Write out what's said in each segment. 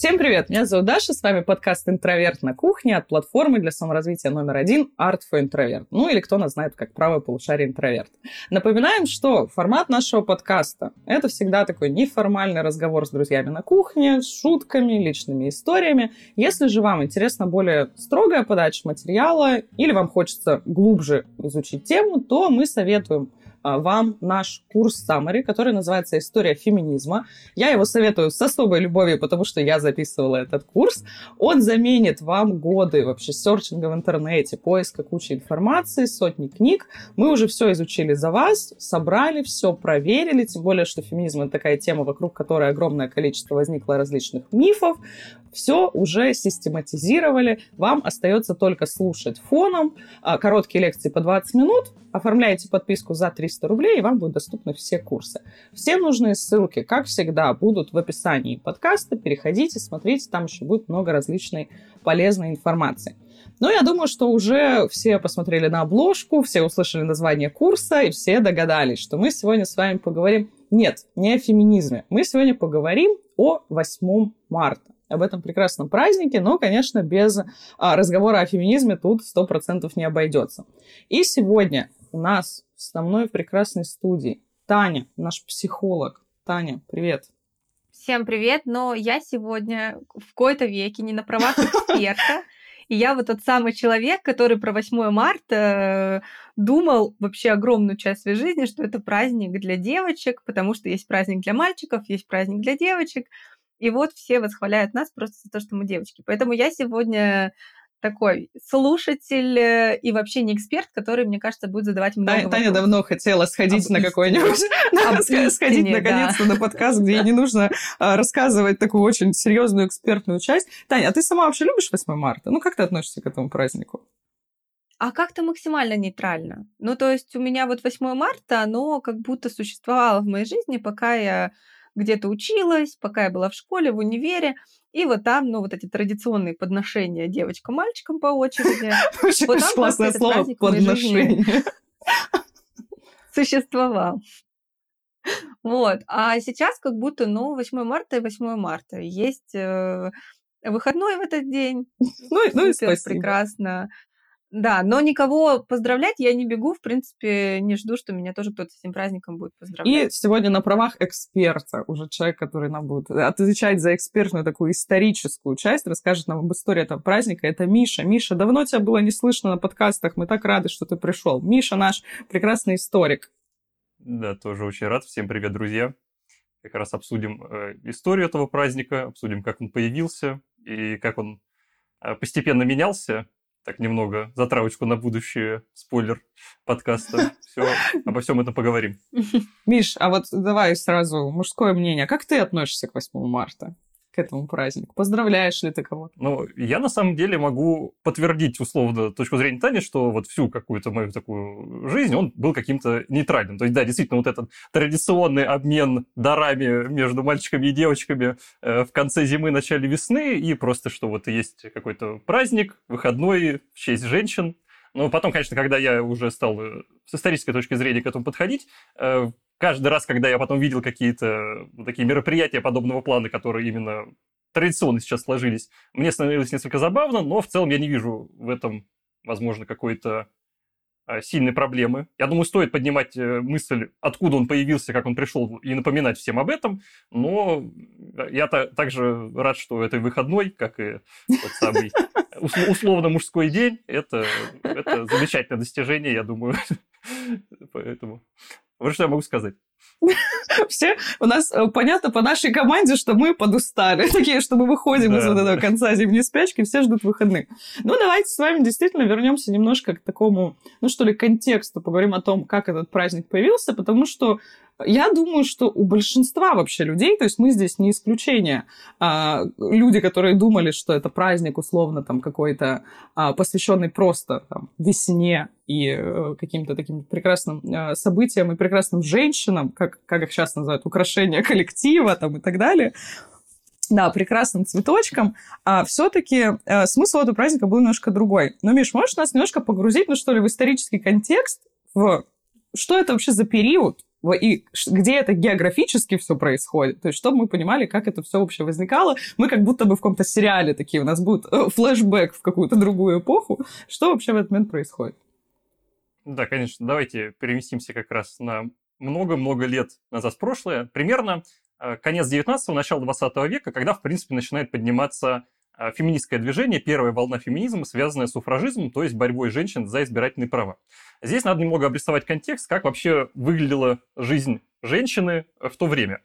Всем привет! Меня зовут Даша, с вами подкаст «Интроверт на кухне» от платформы для саморазвития номер один Art for Introvert. Ну или кто нас знает как правое полушарие интроверт. Напоминаем, что формат нашего подкаста – это всегда такой неформальный разговор с друзьями на кухне, с шутками, личными историями. Если же вам интересна более строгая подача материала или вам хочется глубже изучить тему, то мы советуем вам наш курс Summary, который называется «История феминизма». Я его советую с особой любовью, потому что я записывала этот курс. Он заменит вам годы вообще серчинга в интернете, поиска кучи информации, сотни книг. Мы уже все изучили за вас, собрали все, проверили, тем более, что феминизм — это такая тема, вокруг которой огромное количество возникло различных мифов все уже систематизировали. Вам остается только слушать фоном. А, короткие лекции по 20 минут. Оформляете подписку за 300 рублей, и вам будут доступны все курсы. Все нужные ссылки, как всегда, будут в описании подкаста. Переходите, смотрите, там еще будет много различной полезной информации. Но я думаю, что уже все посмотрели на обложку, все услышали название курса, и все догадались, что мы сегодня с вами поговорим... Нет, не о феминизме. Мы сегодня поговорим о 8 марта об этом прекрасном празднике, но, конечно, без а, разговора о феминизме тут сто процентов не обойдется. И сегодня у нас со мной в прекрасной студии Таня, наш психолог. Таня, привет. Всем привет, но я сегодня в кои-то веке не на правах эксперта, и я вот тот самый человек, который про 8 марта э, думал вообще огромную часть своей жизни, что это праздник для девочек, потому что есть праздник для мальчиков, есть праздник для девочек. И вот все восхваляют нас просто за то, что мы девочки. Поэтому я сегодня такой слушатель э, и вообще не эксперт, который, мне кажется, будет задавать много Таня, Таня давно хотела сходить Об на какой-нибудь... Сходить наконец-то на подкаст, где не нужно а, рассказывать такую очень серьезную экспертную часть. Таня, а ты сама вообще любишь 8 марта? Ну, как ты относишься к этому празднику? А как-то максимально нейтрально. Ну, то есть у меня вот 8 марта, оно как будто существовало в моей жизни, пока я где-то училась, пока я была в школе, в универе. И вот там, ну, вот эти традиционные подношения девочкам-мальчикам по очереди. Вот там классное слово «подношение». Существовал. Вот. А сейчас как будто, ну, 8 марта и 8 марта. Есть э, выходной в этот день. Ну, ну и спасибо. прекрасно. Да, но никого поздравлять я не бегу, в принципе, не жду, что меня тоже кто-то с этим праздником будет поздравлять. И сегодня на правах эксперта, уже человек, который нам будет отвечать за экспертную такую историческую часть, расскажет нам об истории этого праздника. Это Миша. Миша, давно тебя было не слышно на подкастах, мы так рады, что ты пришел. Миша наш прекрасный историк. Да, тоже очень рад. Всем привет, друзья. Как раз обсудим э, историю этого праздника, обсудим, как он появился и как он э, постепенно менялся так немного затравочку на будущее, спойлер подкаста. Все, обо всем этом поговорим. Миш, а вот давай сразу мужское мнение. Как ты относишься к 8 марта? К этому празднику? Поздравляешь ли ты кого-то? Ну, я на самом деле могу подтвердить условно точку зрения Тани, что вот всю какую-то мою такую жизнь он был каким-то нейтральным. То есть, да, действительно, вот этот традиционный обмен дарами между мальчиками и девочками э, в конце зимы, начале весны, и просто, что вот есть какой-то праздник, выходной в честь женщин, но потом, конечно, когда я уже стал э, с исторической точки зрения к этому подходить, э, каждый раз, когда я потом видел какие-то такие мероприятия подобного плана, которые именно традиционно сейчас сложились, мне становилось несколько забавно, но в целом я не вижу в этом, возможно, какой-то а, сильной проблемы. Я думаю, стоит поднимать э, мысль, откуда он появился, как он пришел, и напоминать всем об этом. Но я также рад, что это выходной, как и тот самый условно мужской день. Это, это замечательное достижение, я думаю. Поэтому вот что я могу сказать. Все у нас э, понятно по нашей команде, что мы подустали. Такие, что мы выходим из вот этого конца зимней спячки, все ждут выходных. Ну, давайте с вами действительно вернемся немножко к такому, ну что ли, контексту, поговорим о том, как этот праздник появился, потому что я думаю, что у большинства вообще людей, то есть мы здесь не исключение, а, люди, которые думали, что это праздник условно там какой-то а, посвященный просто там, весне и э, каким-то таким прекрасным э, событиям и прекрасным женщинам, как, как их сейчас называют, украшения коллектива там и так далее, да, прекрасным цветочком, а все-таки э, смысл этого праздника был немножко другой. Но, Миш, можешь нас немножко погрузить, ну что ли, в исторический контекст, в что это вообще за период, и где это географически все происходит. То есть, чтобы мы понимали, как это все вообще возникало. Мы как будто бы в каком-то сериале такие, у нас будет э, флешбэк в какую-то другую эпоху. Что вообще в этот момент происходит? Да, конечно. Давайте переместимся как раз на много-много лет назад в прошлое. Примерно э, конец 19-го, начало 20 века, когда, в принципе, начинает подниматься э, феминистское движение, первая волна феминизма, связанная с суфражизмом, то есть борьбой женщин за избирательные права. Здесь надо немного обрисовать контекст, как вообще выглядела жизнь женщины в то время.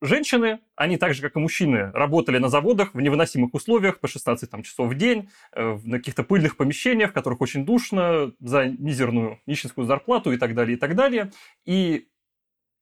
Э, женщины, они так же, как и мужчины, работали на заводах в невыносимых условиях по 16 там, часов в день, на каких-то пыльных помещениях, в которых очень душно, за мизерную нищенскую зарплату и так далее, и так далее. И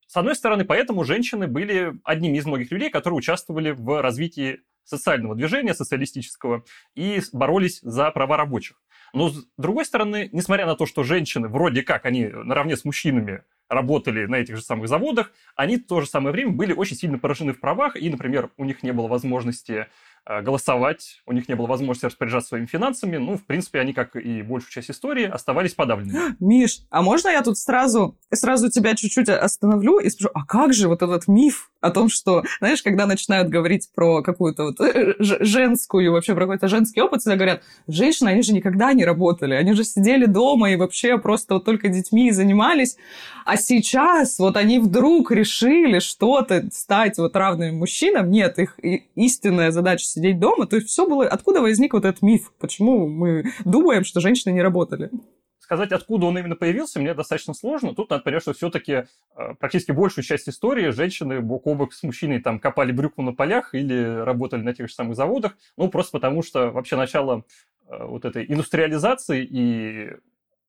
с одной стороны, поэтому женщины были одними из многих людей, которые участвовали в развитии социального движения, социалистического, и боролись за права рабочих. Но с другой стороны, несмотря на то, что женщины вроде как, они наравне с мужчинами работали на этих же самых заводах, они в то же самое время были очень сильно поражены в правах, и, например, у них не было возможности Э, голосовать, у них не было возможности распоряжаться своими финансами. Ну, в принципе, они, как и большую часть истории, оставались подавленными. Миш, а можно я тут сразу, сразу тебя чуть-чуть остановлю и спрошу, а как же вот этот миф о том, что, знаешь, когда начинают говорить про какую-то вот э, женскую, вообще про какой-то женский опыт, всегда говорят, женщины, они же никогда не работали, они же сидели дома и вообще просто вот только детьми занимались, а сейчас вот они вдруг решили что-то стать вот равными мужчинам. Нет, их истинная задача сидеть дома. То есть все было... Откуда возник вот этот миф? Почему мы думаем, что женщины не работали? Сказать, откуда он именно появился, мне достаточно сложно. Тут надо понять, что все-таки э, практически большую часть истории женщины бок о бок с мужчиной там копали брюкву на полях или работали на тех же самых заводах. Ну, просто потому что вообще начало э, вот этой индустриализации и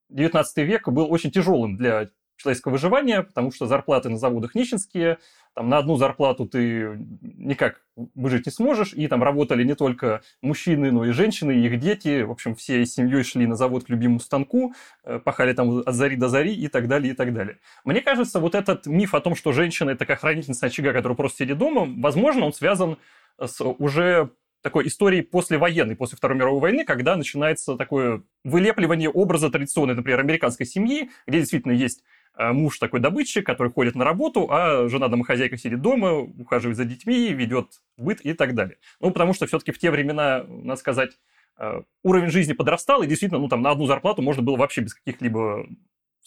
19 век был очень тяжелым для человеческого выживания, потому что зарплаты на заводах нищенские, там на одну зарплату ты никак выжить не сможешь, и там работали не только мужчины, но и женщины, и их дети, в общем, все с семьей шли на завод к любимому станку, э, пахали там от зари до зари и так далее, и так далее. Мне кажется, вот этот миф о том, что женщина – это такая хранительница очага, которая просто сидит дома, возможно, он связан с уже такой истории послевоенной, после Второй мировой войны, когда начинается такое вылепливание образа традиционной, например, американской семьи, где действительно есть муж такой добытчик, который ходит на работу, а жена домохозяйка сидит дома, ухаживает за детьми, ведет быт и так далее. Ну, потому что все-таки в те времена, надо сказать, э, уровень жизни подрастал, и действительно, ну, там, на одну зарплату можно было вообще без каких-либо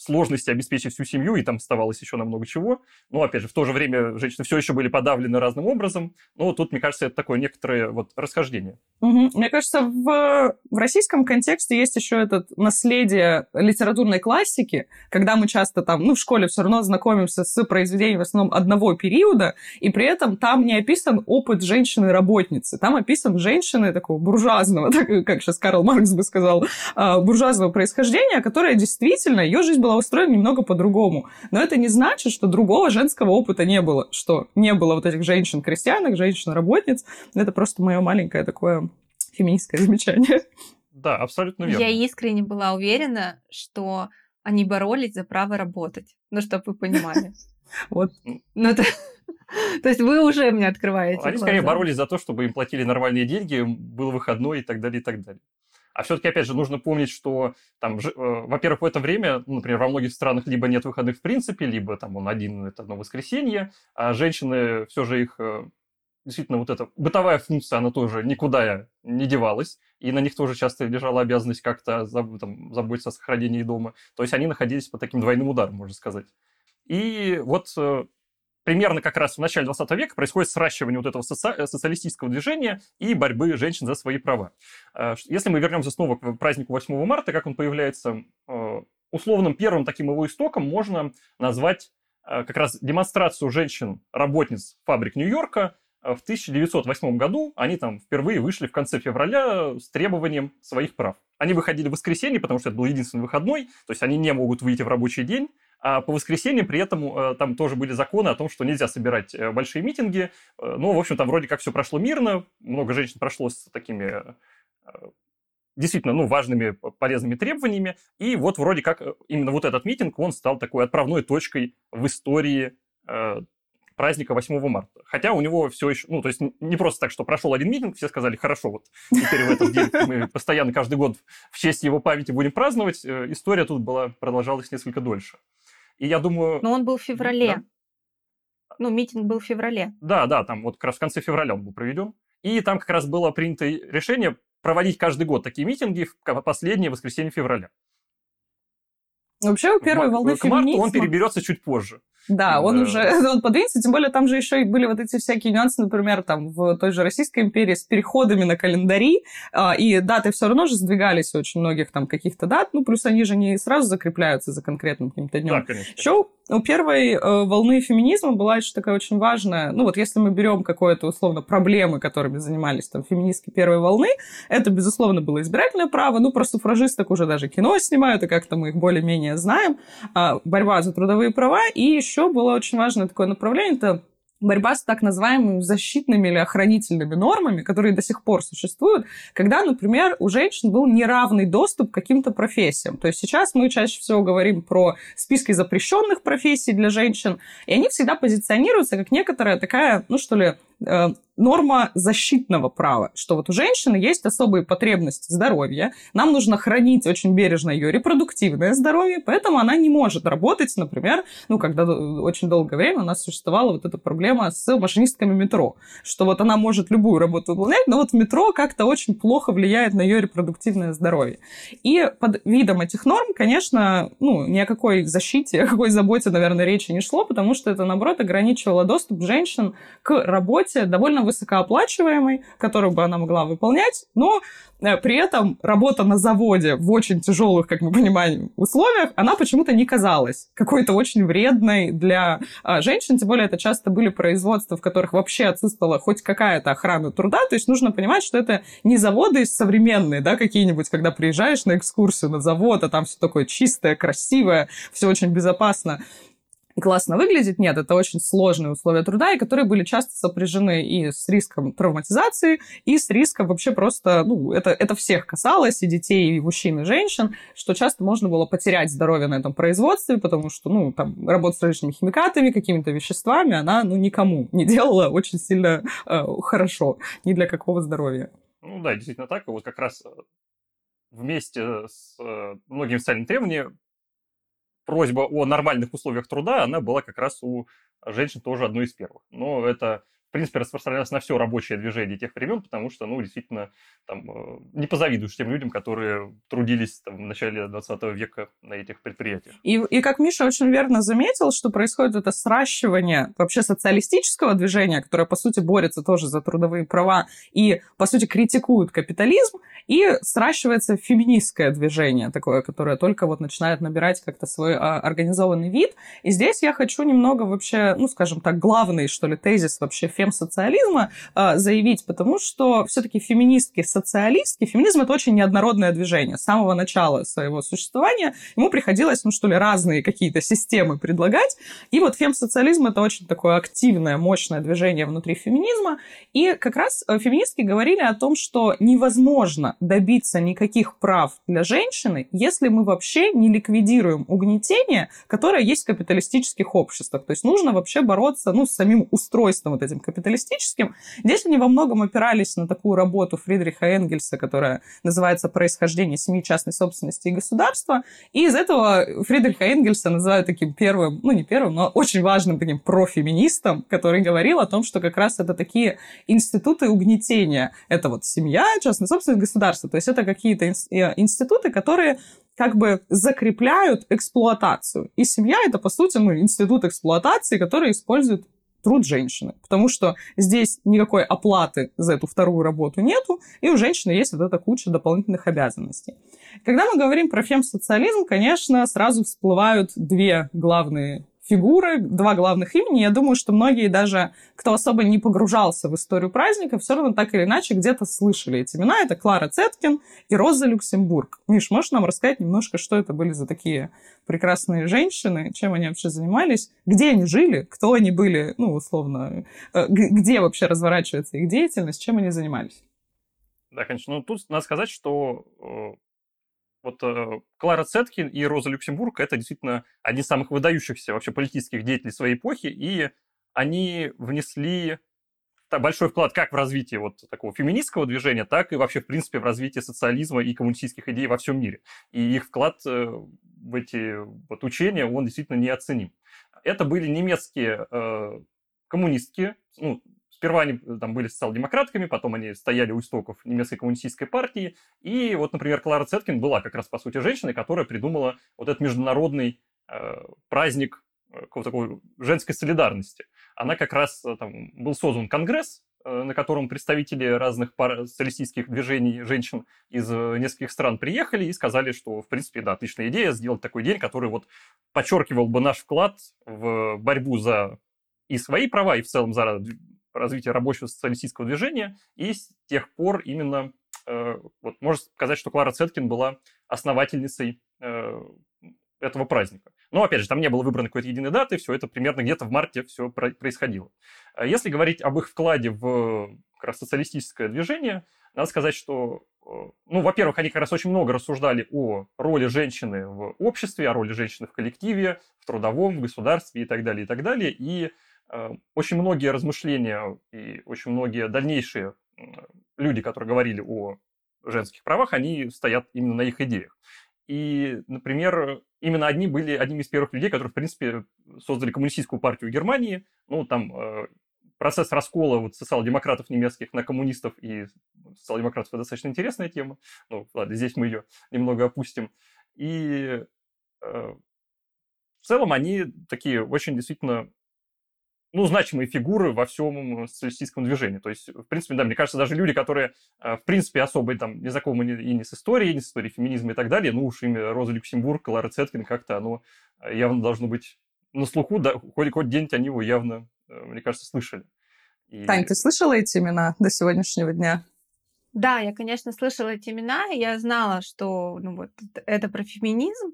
сложности обеспечить всю семью, и там оставалось еще намного чего. Но, опять же, в то же время женщины все еще были подавлены разным образом. Но тут, мне кажется, это такое некоторое вот расхождение. Угу. Мне кажется, в, в российском контексте есть еще это наследие литературной классики, когда мы часто там, ну, в школе все равно знакомимся с произведением в основном одного периода, и при этом там не описан опыт женщины-работницы, там описан женщины такого буржуазного, так, как сейчас Карл Маркс бы сказал, а, буржуазного происхождения, которая действительно, ее жизнь была была устроена немного по-другому. Но это не значит, что другого женского опыта не было, что не было вот этих женщин-крестьянок, женщин-работниц. Это просто мое маленькое такое феминистское замечание. Да, абсолютно верно. Я искренне была уверена, что они боролись за право работать. Ну, чтобы вы понимали. Вот. Ну, это... То есть вы уже мне открываете Они скорее боролись за то, чтобы им платили нормальные деньги, был выходной и так далее, и так далее. А все-таки, опять же, нужно помнить, что там, э, во-первых, в это время, ну, например, во многих странах либо нет выходных в принципе, либо там он один, это одно воскресенье, а женщины, все же их э, действительно вот эта бытовая функция, она тоже никуда не девалась, и на них тоже часто лежала обязанность как-то там, заботиться о сохранении дома. То есть они находились под таким двойным ударом, можно сказать. И вот э, примерно как раз в начале 20 века происходит сращивание вот этого соци... Э, социалистического движения и борьбы женщин за свои права. Э, если мы вернемся снова к празднику 8 марта, как он появляется, э, условным первым таким его истоком можно назвать как раз демонстрацию женщин-работниц фабрик Нью-Йорка в 1908 году. Они там впервые вышли в конце февраля с требованием своих прав. Они выходили в воскресенье, потому что это был единственный выходной, то есть они не могут выйти в рабочий день, а по воскресеньям при этом э, там тоже были законы о том, что нельзя собирать э, большие митинги. Э, ну, в общем, там вроде как все прошло мирно. Много женщин прошло с такими действительно ну, важными, полезными требованиями. И вот вроде как именно вот этот митинг, он стал такой отправной точкой в истории праздника 8 марта. Хотя у него все еще, ну, то есть не просто так, что прошел один митинг, все сказали, хорошо, вот теперь в этот день мы постоянно каждый год в честь его памяти будем праздновать. История тут была, продолжалась несколько дольше. И я думаю... Но он был в феврале. Да? Ну, митинг был в феврале. Да, да, там вот как раз в конце февраля он был проведен. И там как раз было принято решение проводить каждый год такие митинги в последнее воскресенье февраля. Вообще, у первой волны к марту он переберется чуть позже. Да, он уже он подвинется, тем более там же еще и были вот эти всякие нюансы, например, там в той же Российской империи с переходами на календари, а, и даты все равно же сдвигались очень многих там каких-то дат, ну, плюс они же не сразу закрепляются за конкретным каким-то днем. Да, конечно. Еще у первой э, волны феминизма была еще такая очень важная, ну вот если мы берем какое-то условно проблемы, которыми занимались там феминистки первой волны, это, безусловно, было избирательное право, ну про суфражисток уже даже кино снимают, и как-то мы их более-менее знаем, а, борьба за трудовые права, и еще было очень важное такое направление, это борьба с так называемыми защитными или охранительными нормами, которые до сих пор существуют, когда, например, у женщин был неравный доступ к каким-то профессиям. То есть сейчас мы чаще всего говорим про списки запрещенных профессий для женщин, и они всегда позиционируются как некоторая такая, ну что ли, э, норма защитного права, что вот у женщины есть особые потребности здоровья, нам нужно хранить очень бережно ее репродуктивное здоровье, поэтому она не может работать, например, ну, когда очень долгое время у нас существовала вот эта проблема с машинистками метро, что вот она может любую работу выполнять, но вот метро как-то очень плохо влияет на ее репродуктивное здоровье. И под видом этих норм, конечно, ну, ни о какой защите, о какой заботе, наверное, речи не шло, потому что это, наоборот, ограничивало доступ женщин к работе довольно высокооплачиваемой, которую бы она могла выполнять, но э, при этом работа на заводе в очень тяжелых, как мы понимаем, условиях, она почему-то не казалась какой-то очень вредной для а, женщин, тем более это часто были производства, в которых вообще отсутствовала хоть какая-то охрана труда, то есть нужно понимать, что это не заводы современные, да, какие-нибудь, когда приезжаешь на экскурсию на завод, а там все такое чистое, красивое, все очень безопасно классно выглядит. Нет, это очень сложные условия труда, и которые были часто сопряжены и с риском травматизации, и с риском вообще просто, ну, это, это всех касалось, и детей, и мужчин, и женщин, что часто можно было потерять здоровье на этом производстве, потому что, ну, там, работа с различными химикатами, какими-то веществами, она, ну, никому не делала очень сильно э, хорошо, ни для какого здоровья. Ну да, действительно так. И вот как раз э, вместе с э, многими социальными требованиями просьба о нормальных условиях труда, она была как раз у женщин тоже одной из первых. Но это принципе, распространялось на все рабочее движение тех времен, потому что, ну, действительно, там, э, не позавидуешь тем людям, которые трудились там, в начале 20 века на этих предприятиях. И, и как Миша очень верно заметил, что происходит это сращивание вообще социалистического движения, которое, по сути, борется тоже за трудовые права и, по сути, критикует капитализм, и сращивается феминистское движение такое, которое только вот начинает набирать как-то свой а, организованный вид. И здесь я хочу немного вообще, ну, скажем так, главный, что ли, тезис вообще фем-социализма э, заявить, потому что все-таки феминистки, социалистки, феминизм это очень неоднородное движение. С самого начала своего существования ему приходилось, ну что ли, разные какие-то системы предлагать. И вот фем-социализм это очень такое активное, мощное движение внутри феминизма. И как раз э, феминистки говорили о том, что невозможно добиться никаких прав для женщины, если мы вообще не ликвидируем угнетение, которое есть в капиталистических обществах. То есть нужно вообще бороться ну, с самим устройством вот этим капиталистическим. Здесь они во многом опирались на такую работу Фридриха Энгельса, которая называется «Происхождение семьи, частной собственности и государства». И из этого Фридриха Энгельса называют таким первым, ну не первым, но очень важным таким профеминистом, который говорил о том, что как раз это такие институты угнетения. Это вот семья, частная собственность, государство. То есть это какие-то э, институты, которые как бы закрепляют эксплуатацию. И семья это, по сути, ну, институт эксплуатации, который использует труд женщины, потому что здесь никакой оплаты за эту вторую работу нету, и у женщины есть вот эта куча дополнительных обязанностей. Когда мы говорим про фем-социализм, конечно, сразу всплывают две главные фигуры, два главных имени. Я думаю, что многие даже, кто особо не погружался в историю праздника, все равно так или иначе где-то слышали эти имена. Это Клара Цеткин и Роза Люксембург. Миш, можешь нам рассказать немножко, что это были за такие прекрасные женщины, чем они вообще занимались, где они жили, кто они были, ну, условно, э, где вообще разворачивается их деятельность, чем они занимались? Да, конечно. Ну, тут надо сказать, что э, вот э, Клара Цеткин и Роза Люксембург – это действительно одни из самых выдающихся вообще политических деятелей своей эпохи, и они внесли большой вклад как в развитие вот такого феминистского движения, так и вообще, в принципе, в развитие социализма и коммунистических идей во всем мире. И их вклад э, в эти вот учения, он действительно неоценим. Это были немецкие э, коммунистки, ну, Сперва они э, там были социал-демократками, потом они стояли у истоков немецкой коммунистической партии. И вот, например, Клара Цеткин была как раз, по сути, женщиной, которая придумала вот этот международный э, праздник э, такой женской солидарности. Она как раз, э, там, был создан конгресс, на котором представители разных пар социалистических движений женщин из нескольких стран приехали и сказали, что, в принципе, да, отличная идея сделать такой день, который вот подчеркивал бы наш вклад в борьбу за и свои права, и в целом за развития рабочего социалистического движения, и с тех пор именно, э, вот можно сказать, что Клара Цеткин была основательницей э, этого праздника. Но, опять же, там не было выбрано какой-то единой даты, все это примерно где-то в марте все происходило. А если говорить об их вкладе в как раз социалистическое движение, надо сказать, что, э, ну, во-первых, они как раз очень много рассуждали о роли женщины в обществе, о роли женщины в коллективе, в трудовом, в государстве и так далее, и так далее. И очень многие размышления и очень многие дальнейшие люди, которые говорили о женских правах, они стоят именно на их идеях. И, например, именно одни были одними из первых людей, которые, в принципе, создали коммунистическую партию Германии. Ну, там э, процесс раскола вот социал-демократов немецких на коммунистов и социал-демократов – это достаточно интересная тема. Ну, ладно, здесь мы ее немного опустим. И э, в целом они такие очень действительно ну, значимые фигуры во всем социалистическом движении. То есть, в принципе, да, мне кажется, даже люди, которые, э, в принципе, особо там не знакомы и не с историей, и не с историей феминизма и так далее, ну уж имя Роза Люксембург, Лара Цеткин, как-то оно э, явно должно быть на слуху, да, хоть, хоть день-то они его явно, э, мне кажется, слышали. И... Тань, ты слышала эти имена до сегодняшнего дня? Да, я, конечно, слышала эти имена, я знала, что ну, вот, это про феминизм,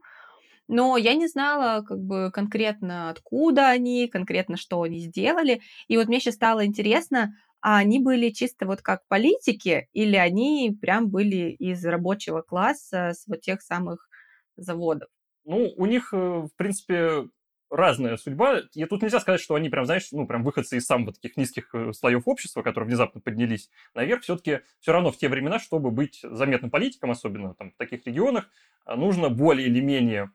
но я не знала как бы конкретно откуда они, конкретно что они сделали. И вот мне сейчас стало интересно, а они были чисто вот как политики или они прям были из рабочего класса с вот тех самых заводов? Ну, у них, э, в принципе, разная судьба. И тут нельзя сказать, что они прям, знаешь, ну, прям выходцы из самых таких низких э, слоев общества, которые внезапно поднялись наверх. Все-таки все равно в те времена, чтобы быть заметным политиком, особенно там в таких регионах, нужно более или менее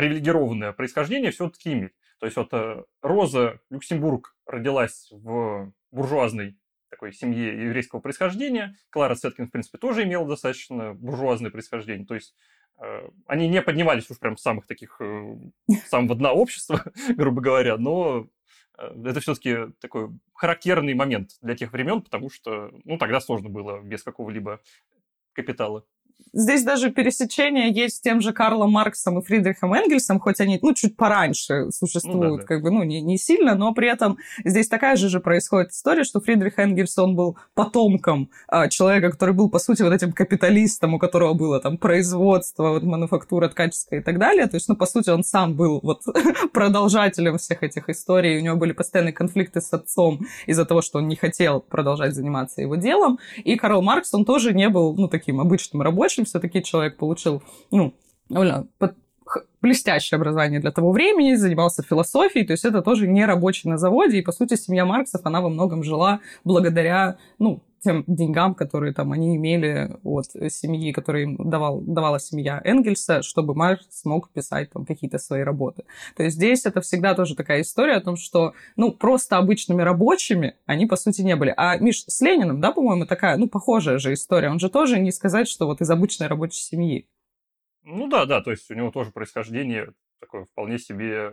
привилегированное происхождение все-таки иметь. То есть вот э, Роза Люксембург родилась в буржуазной такой семье еврейского происхождения. Клара Цеткин, в принципе, тоже имела достаточно буржуазное происхождение. То есть э, они не поднимались уж прям с самых таких, э, самого дна общества, грубо говоря, но э, это все-таки такой характерный момент для тех времен, потому что, ну, тогда сложно было без какого-либо капитала здесь даже пересечение есть с тем же Карлом Марксом и Фридрихом Энгельсом, хоть они, ну, чуть пораньше существуют, ну, да, да. как бы, ну, не, не сильно, но при этом здесь такая же же происходит история, что Фридрих Энгельс, он был потомком а, человека, который был, по сути, вот этим капиталистом, у которого было там производство, вот, мануфактура ткаческая и так далее, то есть, ну, по сути, он сам был вот продолжателем всех этих историй, у него были постоянные конфликты с отцом из-за того, что он не хотел продолжать заниматься его делом, и Карл Маркс, он тоже не был, ну, таким обычным рабочим, рабочим, все-таки человек получил, ну, довольно блестящее образование для того времени, занимался философией, то есть это тоже не рабочий на заводе, и, по сути, семья Марксов, она во многом жила благодаря, ну, тем деньгам, которые там они имели от семьи, которые им давал, давала семья Энгельса, чтобы Маркс смог писать там какие-то свои работы. То есть здесь это всегда тоже такая история о том, что, ну, просто обычными рабочими они, по сути, не были. А, Миш, с Лениным, да, по-моему, такая, ну, похожая же история. Он же тоже не сказать, что вот из обычной рабочей семьи. Ну да, да, то есть у него тоже происхождение такое вполне себе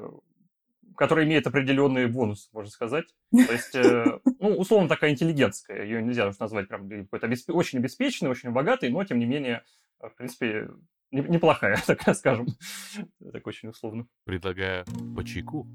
которая имеет определенные бонусы, можно сказать. То есть, э, ну, условно такая интеллигентская. Ее нельзя уж назвать прям какой-то обесп... очень обеспеченной, очень богатой, но, тем не менее, в принципе, неплохая, так скажем. Так очень условно. Предлагаю по чайку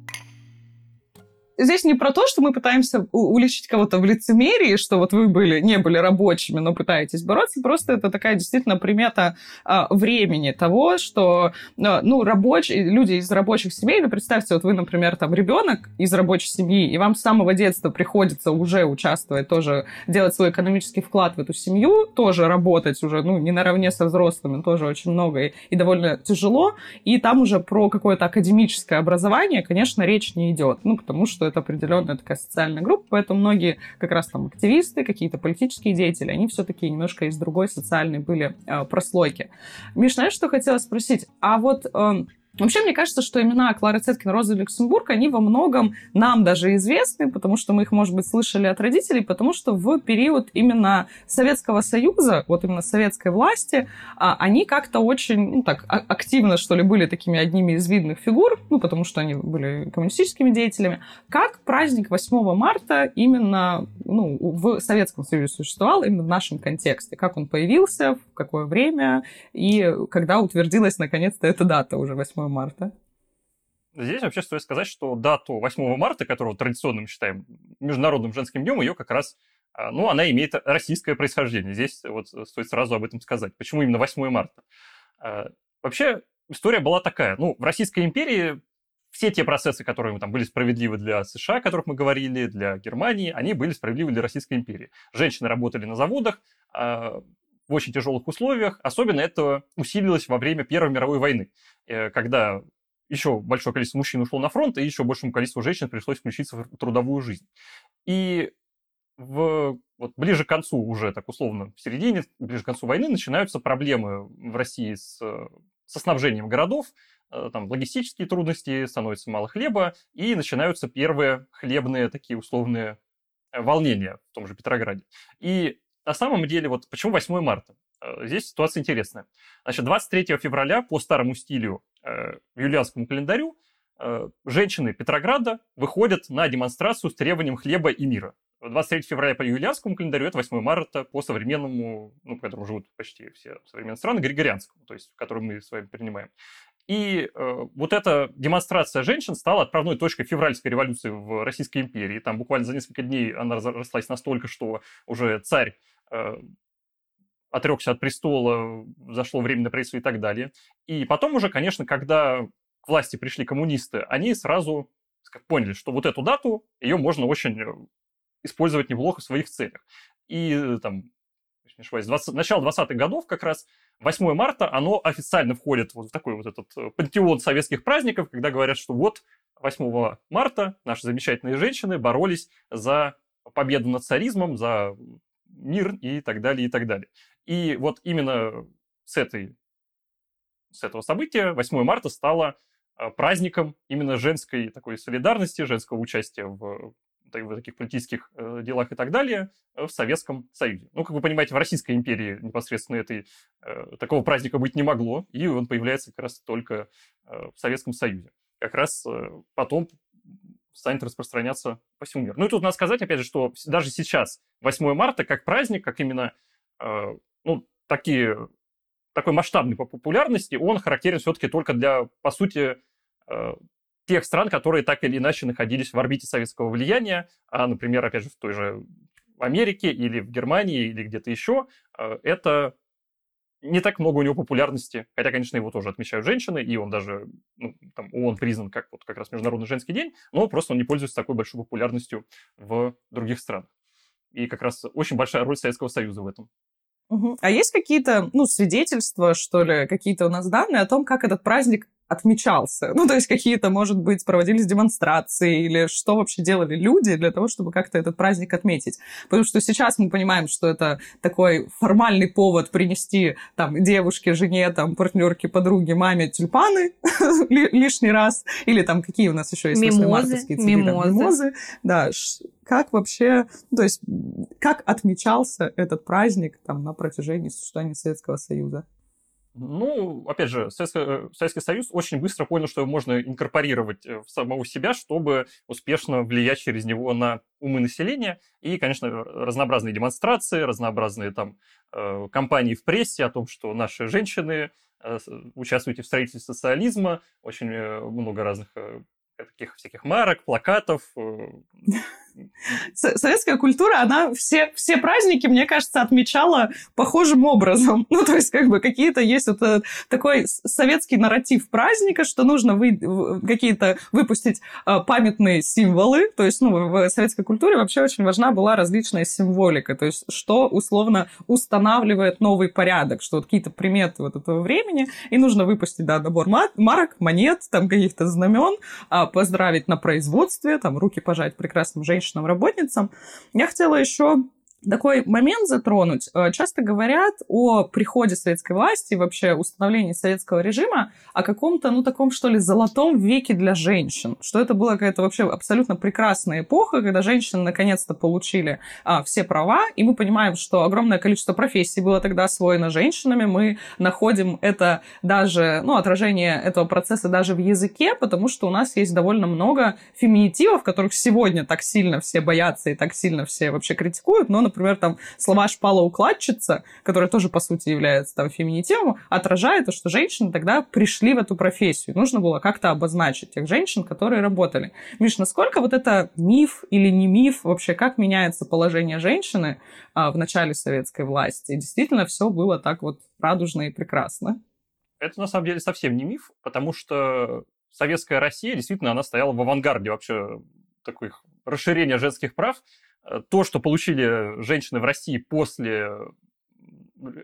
здесь не про то, что мы пытаемся уличить кого-то в лицемерии, что вот вы были, не были рабочими, но пытаетесь бороться, просто это такая действительно примета а, времени того, что, а, ну, рабочие, люди из рабочих семей, ну, представьте, вот вы, например, там, ребенок из рабочей семьи, и вам с самого детства приходится уже участвовать, тоже делать свой экономический вклад в эту семью, тоже работать уже, ну, не наравне со взрослыми, тоже очень много и, и довольно тяжело, и там уже про какое-то академическое образование, конечно, речь не идет, ну, потому что что это определенная такая социальная группа, поэтому многие как раз там активисты, какие-то политические деятели, они все-таки немножко из другой социальной были э, прослойки. Миш, знаешь, что хотела спросить? А вот э, Вообще, мне кажется, что имена Клары Цеткин, Розы Люксембург, они во многом нам даже известны, потому что мы их, может быть, слышали от родителей, потому что в период именно Советского Союза, вот именно советской власти, а, они как-то очень, ну так, а, активно, что ли, были такими одними из видных фигур, ну, потому что они были коммунистическими деятелями. Как праздник 8 марта именно ну, в Советском Союзе существовал, именно в нашем контексте? Как он появился, в какое время и когда утвердилась, наконец-то, эта дата уже 8 марта? Здесь вообще стоит сказать, что дату 8 марта, которую традиционно мы считаем Международным женским днем, ее как раз, а, ну, она имеет российское происхождение. Здесь вот стоит сразу об этом сказать. Почему именно 8 марта? А, вообще, история была такая. Ну, в Российской империи все те процессы, которые там были справедливы для США, о которых мы говорили, для Германии, они были справедливы для Российской империи. Женщины работали на заводах, а, в очень тяжелых условиях. Особенно это усилилось во время Первой мировой войны, э, когда еще большое количество мужчин ушло на фронт, и еще большему количеству женщин пришлось включиться в трудовую жизнь. И в, вот ближе к концу, уже так условно, в середине, ближе к концу войны начинаются проблемы в России с, со снабжением городов, э, там логистические трудности, становится мало хлеба, и начинаются первые хлебные такие условные э, волнения в том же Петрограде. И на самом деле, вот почему 8 марта? Э, здесь ситуация интересная. Значит, 23 февраля по старому стилю э, юлианскому календарю э, женщины Петрограда выходят на демонстрацию с требованием хлеба и мира. 23 февраля по юлианскому календарю, это 8 марта по современному, ну, по которому живут почти все современные страны, григорианскому, то есть, который мы с вами принимаем. И э, вот эта демонстрация женщин стала отправной точкой февральской революции в Российской империи. Там буквально за несколько дней она разрослась настолько, что уже царь Э, отрекся от престола, зашло время на правительство и так далее. И потом уже, конечно, когда к власти пришли коммунисты, они сразу поняли, что вот эту дату, ее можно очень э, использовать неплохо в своих целях. И э, там, не ошибаюсь, 20, начало 20-х годов как раз, 8 марта, оно официально входит вот в такой вот этот пантеон советских праздников, когда говорят, что вот 8 марта наши замечательные женщины боролись за победу над царизмом, за мир и так далее, и так далее. И вот именно с, этой, с этого события 8 марта стало а, праздником именно женской такой солидарности, женского участия в, в таких политических э, делах и так далее в Советском Союзе. Ну, как вы понимаете, в Российской империи непосредственно этой, э, такого праздника быть не могло, и он появляется как раз только э, в Советском Союзе. Как раз потом станет распространяться по всему миру. Ну и тут надо сказать, опять же, что даже сейчас 8 марта как праздник, как именно э, ну, такие, такой масштабной по популярности, он характерен все-таки только для, по сути, э, тех стран, которые так или иначе находились в орбите советского влияния, а, например, опять же, в той же Америке или в Германии или где-то еще, э, это не так много у него популярности, хотя, конечно, его тоже отмечают женщины, и он даже, ну, там, он признан как вот как раз Международный женский день, но просто он не пользуется такой большой популярностью в других странах. И как раз очень большая роль Советского Союза в этом. А есть какие-то, ну, свидетельства, что ли, какие-то у нас данные о том, как этот праздник отмечался? Ну, то есть какие-то, может быть, проводились демонстрации или что вообще делали люди для того, чтобы как-то этот праздник отметить? Потому что сейчас мы понимаем, что это такой формальный повод принести там девушке, жене, там, партнерке, подруге, маме тюльпаны лишний раз. Или там какие у нас еще есть мимозы, цветы, мимозы. мимозы. Да, как вообще, то есть как отмечался этот праздник там на протяжении существования Советского Союза? Ну, опять же, Советский, Советский Союз очень быстро понял, что его можно инкорпорировать э, в самого себя, чтобы успешно влиять через него на умы населения. И, конечно, разнообразные демонстрации, разнообразные там э, кампании в прессе о том, что наши женщины э, участвуют в строительстве социализма, очень много разных таких всяких марок, плакатов, советская культура, она все, все праздники, мне кажется, отмечала похожим образом. Ну, то есть, как бы, какие-то есть вот этот такой советский нарратив праздника, что нужно вы, какие-то выпустить э, памятные символы. То есть, ну, в советской культуре вообще очень важна была различная символика. То есть, что условно устанавливает новый порядок, что вот какие-то приметы вот этого времени, и нужно выпустить, да, набор марок, монет, там, каких-то знамен, а, поздравить на производстве, там, руки пожать прекрасным женщинам, работницам. Я хотела еще такой момент затронуть. Э, часто говорят о приходе советской власти, вообще установлении советского режима, о каком-то, ну, таком, что ли, золотом веке для женщин. Что это была какая-то вообще абсолютно прекрасная эпоха, когда женщины наконец-то получили а, все права, и мы понимаем, что огромное количество профессий было тогда освоено женщинами. Мы находим это даже, ну, отражение этого процесса даже в языке, потому что у нас есть довольно много феминитивов, которых сегодня так сильно все боятся и так сильно все вообще критикуют, но, например, там слова «шпала-укладчица», которая тоже, по сути, является там феминитивом, отражает то, что женщины тогда пришли в эту профессию. Нужно было как-то обозначить тех женщин, которые работали. Миш, насколько вот это миф или не миф, вообще как меняется положение женщины а, в начале советской власти? Действительно, все было так вот радужно и прекрасно. Это на самом деле совсем не миф, потому что советская Россия действительно она стояла в авангарде вообще таких расширения женских прав. Э, то, что получили женщины в России после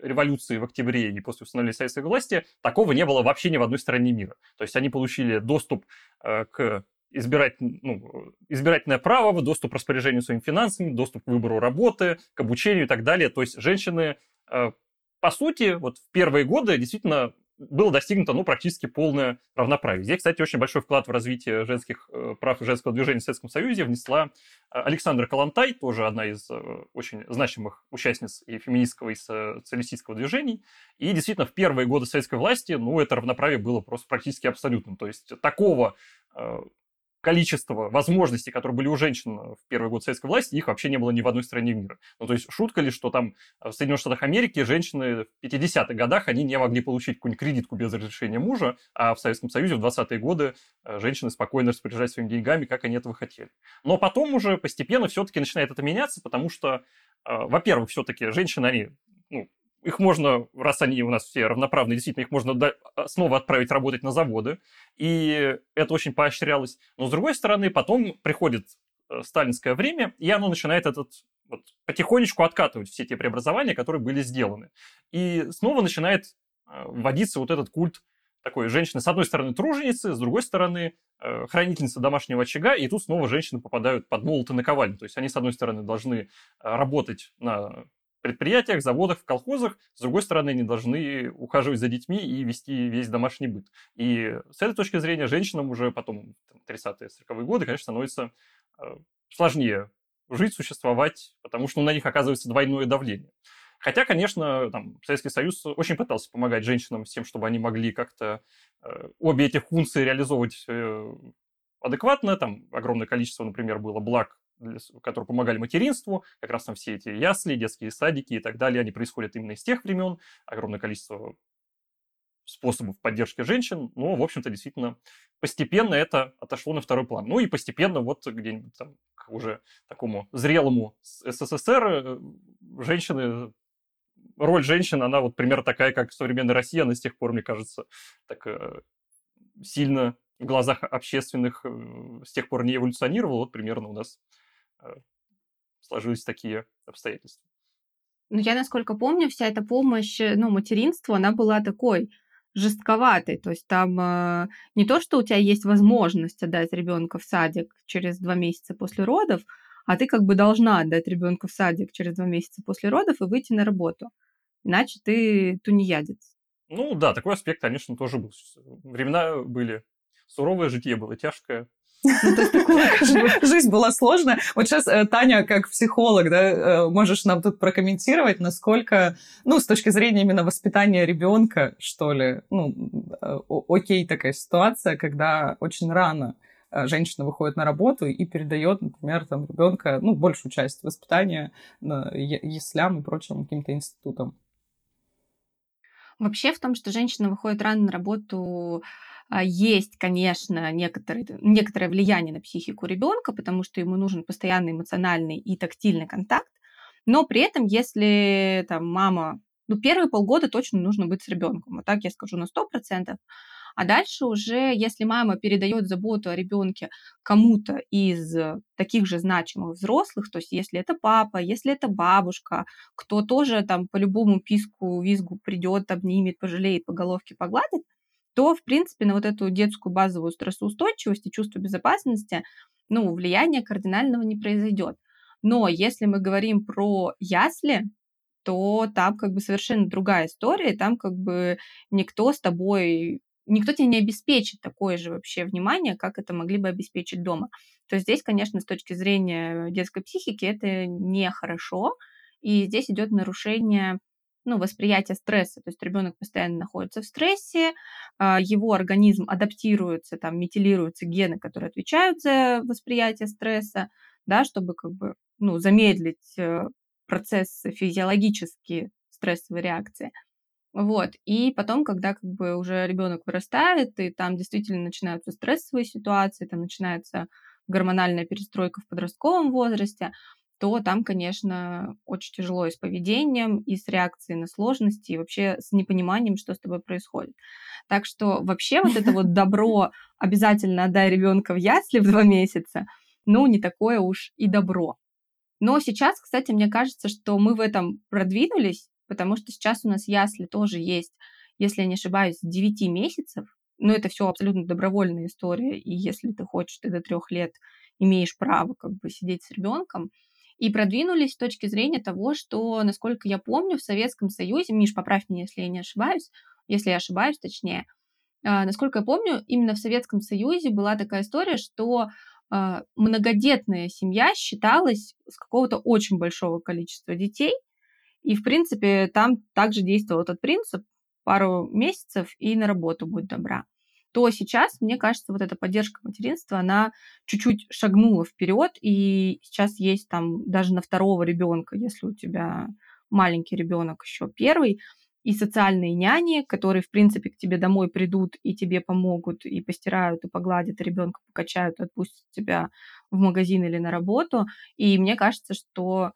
революции в октябре и после установления советской власти, такого не было вообще ни в одной стране мира. То есть они получили доступ э, к избирать, ну, избирательное право, доступ к распоряжению своими финансами, доступ к выбору работы, к обучению и так далее. То есть женщины, э, по сути, вот в первые годы действительно было достигнуто ну, практически полное равноправие. Здесь, кстати, очень большой вклад в развитие женских э, прав и женского движения в Советском Союзе внесла э, Александра Калантай, тоже одна из э, очень значимых участниц и феминистского, и социалистического движений. И действительно, в первые годы советской власти ну, это равноправие было просто практически абсолютным. То есть такого количество возможностей, которые были у женщин в первый год советской власти, их вообще не было ни в одной стране мира. Ну, то есть шутка ли, что там в Соединенных Штатах Америки женщины в 50-х годах, они не могли получить какую-нибудь кредитку без разрешения мужа, а в Советском Союзе в 20-е годы э, женщины спокойно распоряжались своими деньгами, как они этого хотели. Но потом уже постепенно все-таки начинает это меняться, потому что, э, во-первых, все-таки женщины, они ну, их можно, раз они у нас все равноправные, действительно, их можно а, снова отправить работать на заводы, и это очень поощрялось. Но, с другой стороны, потом приходит э, сталинское время, и оно начинает этот вот, потихонечку откатывать все те преобразования, которые были сделаны. И снова начинает э, вводиться вот этот культ такой женщины, с одной стороны, труженицы, с другой стороны, э, хранительницы домашнего очага, и тут снова женщины попадают под молот и наковальню. То есть они, с одной стороны, должны работать на предприятиях, заводах, в колхозах. С другой стороны, они должны ухаживать за детьми и вести весь домашний быт. И с этой точки зрения женщинам уже потом, 30-е, 40-е годы, конечно, становится э, сложнее жить, существовать, потому что ну, на них оказывается двойное давление. Хотя, конечно, там, Советский Союз очень пытался помогать женщинам с тем, чтобы они могли как-то э, обе этих функции реализовывать э, адекватно. Там огромное количество, например, было благ которые помогали материнству, как раз там все эти ясли, детские садики и так далее, они происходят именно из тех времен, огромное количество способов поддержки женщин, но, в общем-то, действительно, постепенно это отошло на второй план. Ну и постепенно вот где-нибудь там к уже такому зрелому СССР э, женщины, роль женщин, она вот примерно такая, как в современной России, она с тех пор, мне кажется, так э, сильно в глазах общественных э, с тех пор не эволюционировала, вот примерно у нас сложились такие обстоятельства. Ну, я, насколько помню, вся эта помощь, э, ну, материнству, она была такой жестковатой. То есть там э, не то, что у тебя есть возможность отдать ребенка в садик через два месяца после родов, а ты как бы должна отдать ребенка в садик через два месяца после родов и выйти на работу. Иначе ты тунеядец. Ну да, такой аспект, конечно, тоже был. Времена были суровое житие было тяжкое. Ну, жизнь была сложная. Вот сейчас, э, Таня, как психолог, да, э, можешь нам тут прокомментировать, насколько, ну, с точки зрения именно воспитания ребенка, что ли, ну, э, окей такая ситуация, когда очень рано женщина выходит на работу и передает, например, там ребенка, ну, большую часть воспитания яслям и прочим каким-то институтам. Вообще в том, что женщина выходит рано на работу есть, конечно, некоторые, некоторое влияние на психику ребенка, потому что ему нужен постоянный эмоциональный и тактильный контакт. Но при этом, если там мама, ну, первые полгода точно нужно быть с ребенком, вот так я скажу на 100%. А дальше уже, если мама передает заботу о ребенке кому-то из таких же значимых взрослых, то есть если это папа, если это бабушка, кто тоже там по любому писку, визгу придет, обнимет, пожалеет, по головке погладит, то, в принципе, на вот эту детскую базовую стрессоустойчивость и чувство безопасности, ну, влияния кардинального не произойдет. Но если мы говорим про ясли, то там как бы совершенно другая история, там как бы никто с тобой никто тебе не обеспечит такое же вообще внимание, как это могли бы обеспечить дома. То здесь, конечно, с точки зрения детской психики это нехорошо, и здесь идет нарушение ну, восприятия стресса. То есть ребенок постоянно находится в стрессе, а, его организм адаптируется, там метилируются гены, которые отвечают за восприятие стресса, да, чтобы как бы ну, замедлить э, процесс физиологические стрессовой реакции. Вот. И потом, когда как бы уже ребенок вырастает, и там действительно начинаются стрессовые ситуации, там начинается гормональная перестройка в подростковом возрасте, то там, конечно, очень тяжело и с поведением, и с реакцией на сложности, и вообще с непониманием, что с тобой происходит. Так что вообще вот это вот добро обязательно отдай ребенка в ясли в два месяца, ну, не такое уж и добро. Но сейчас, кстати, мне кажется, что мы в этом продвинулись, потому что сейчас у нас ясли тоже есть, если я не ошибаюсь, с 9 месяцев, но это все абсолютно добровольная история, и если ты хочешь, ты до трех лет имеешь право как бы сидеть с ребенком, и продвинулись с точки зрения того, что, насколько я помню, в Советском Союзе, Миш, поправь меня, если я не ошибаюсь, если я ошибаюсь, точнее, а, насколько я помню, именно в Советском Союзе была такая история, что а, многодетная семья считалась с какого-то очень большого количества детей, и, в принципе, там также действовал этот принцип пару месяцев и на работу будь добра. То сейчас, мне кажется, вот эта поддержка материнства, она чуть-чуть шагнула вперед, и сейчас есть там даже на второго ребенка, если у тебя маленький ребенок еще первый, и социальные няни, которые, в принципе, к тебе домой придут и тебе помогут, и постирают, и погладят, ребенка покачают, отпустят тебя в магазин или на работу. И мне кажется, что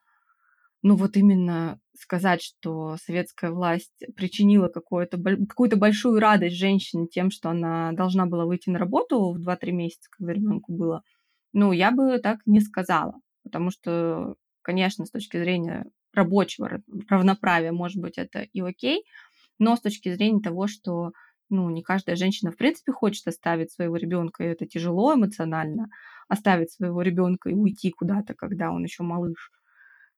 ну вот именно сказать, что советская власть причинила какую-то какую-то большую радость женщине тем, что она должна была выйти на работу в 2-3 месяца, когда ребенку было, ну, я бы так не сказала. Потому что, конечно, с точки зрения рабочего равноправия, может быть, это и окей, но с точки зрения того, что ну, не каждая женщина, в принципе, хочет оставить своего ребенка, и это тяжело эмоционально, оставить своего ребенка и уйти куда-то, когда он еще малыш.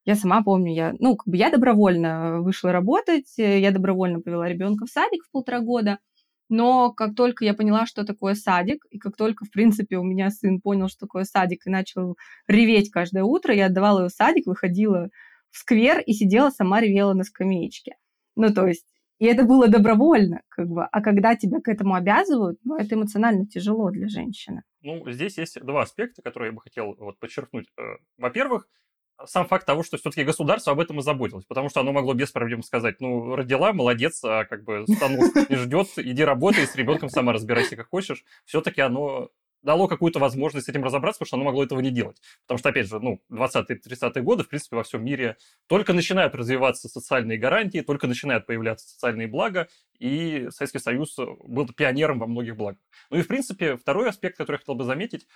Я сама помню, я, ну, как бы я добровольно вышла работать, я добровольно повела ребенка в садик в полтора года, но как только я поняла, что такое садик, и как только, в принципе, у меня сын понял, что такое садик, и начал реветь каждое утро, я отдавала его в садик, выходила в сквер и сидела сама ревела на скамеечке. Ну, то есть, и это было добровольно, как бы. А когда тебя к этому обязывают, ну, это эмоционально тяжело для женщины. Ну, здесь есть два аспекта, которые я бы хотел вот подчеркнуть. Э, во-первых, сам факт того, что все-таки государство об этом и заботилось, потому что оно могло без проблем сказать, ну, родила, молодец, а как бы станок не ждет, иди работай, с ребенком сама разбирайся как хочешь. Все-таки оно дало какую-то возможность с этим разобраться, потому что оно могло этого не делать. Потому что, опять же, ну, 20-30-е годы, в принципе, во всем мире только начинают развиваться социальные гарантии, только начинают появляться социальные блага, и Советский Союз был пионером во многих благах. Ну и, в принципе, второй аспект, который я хотел бы заметить,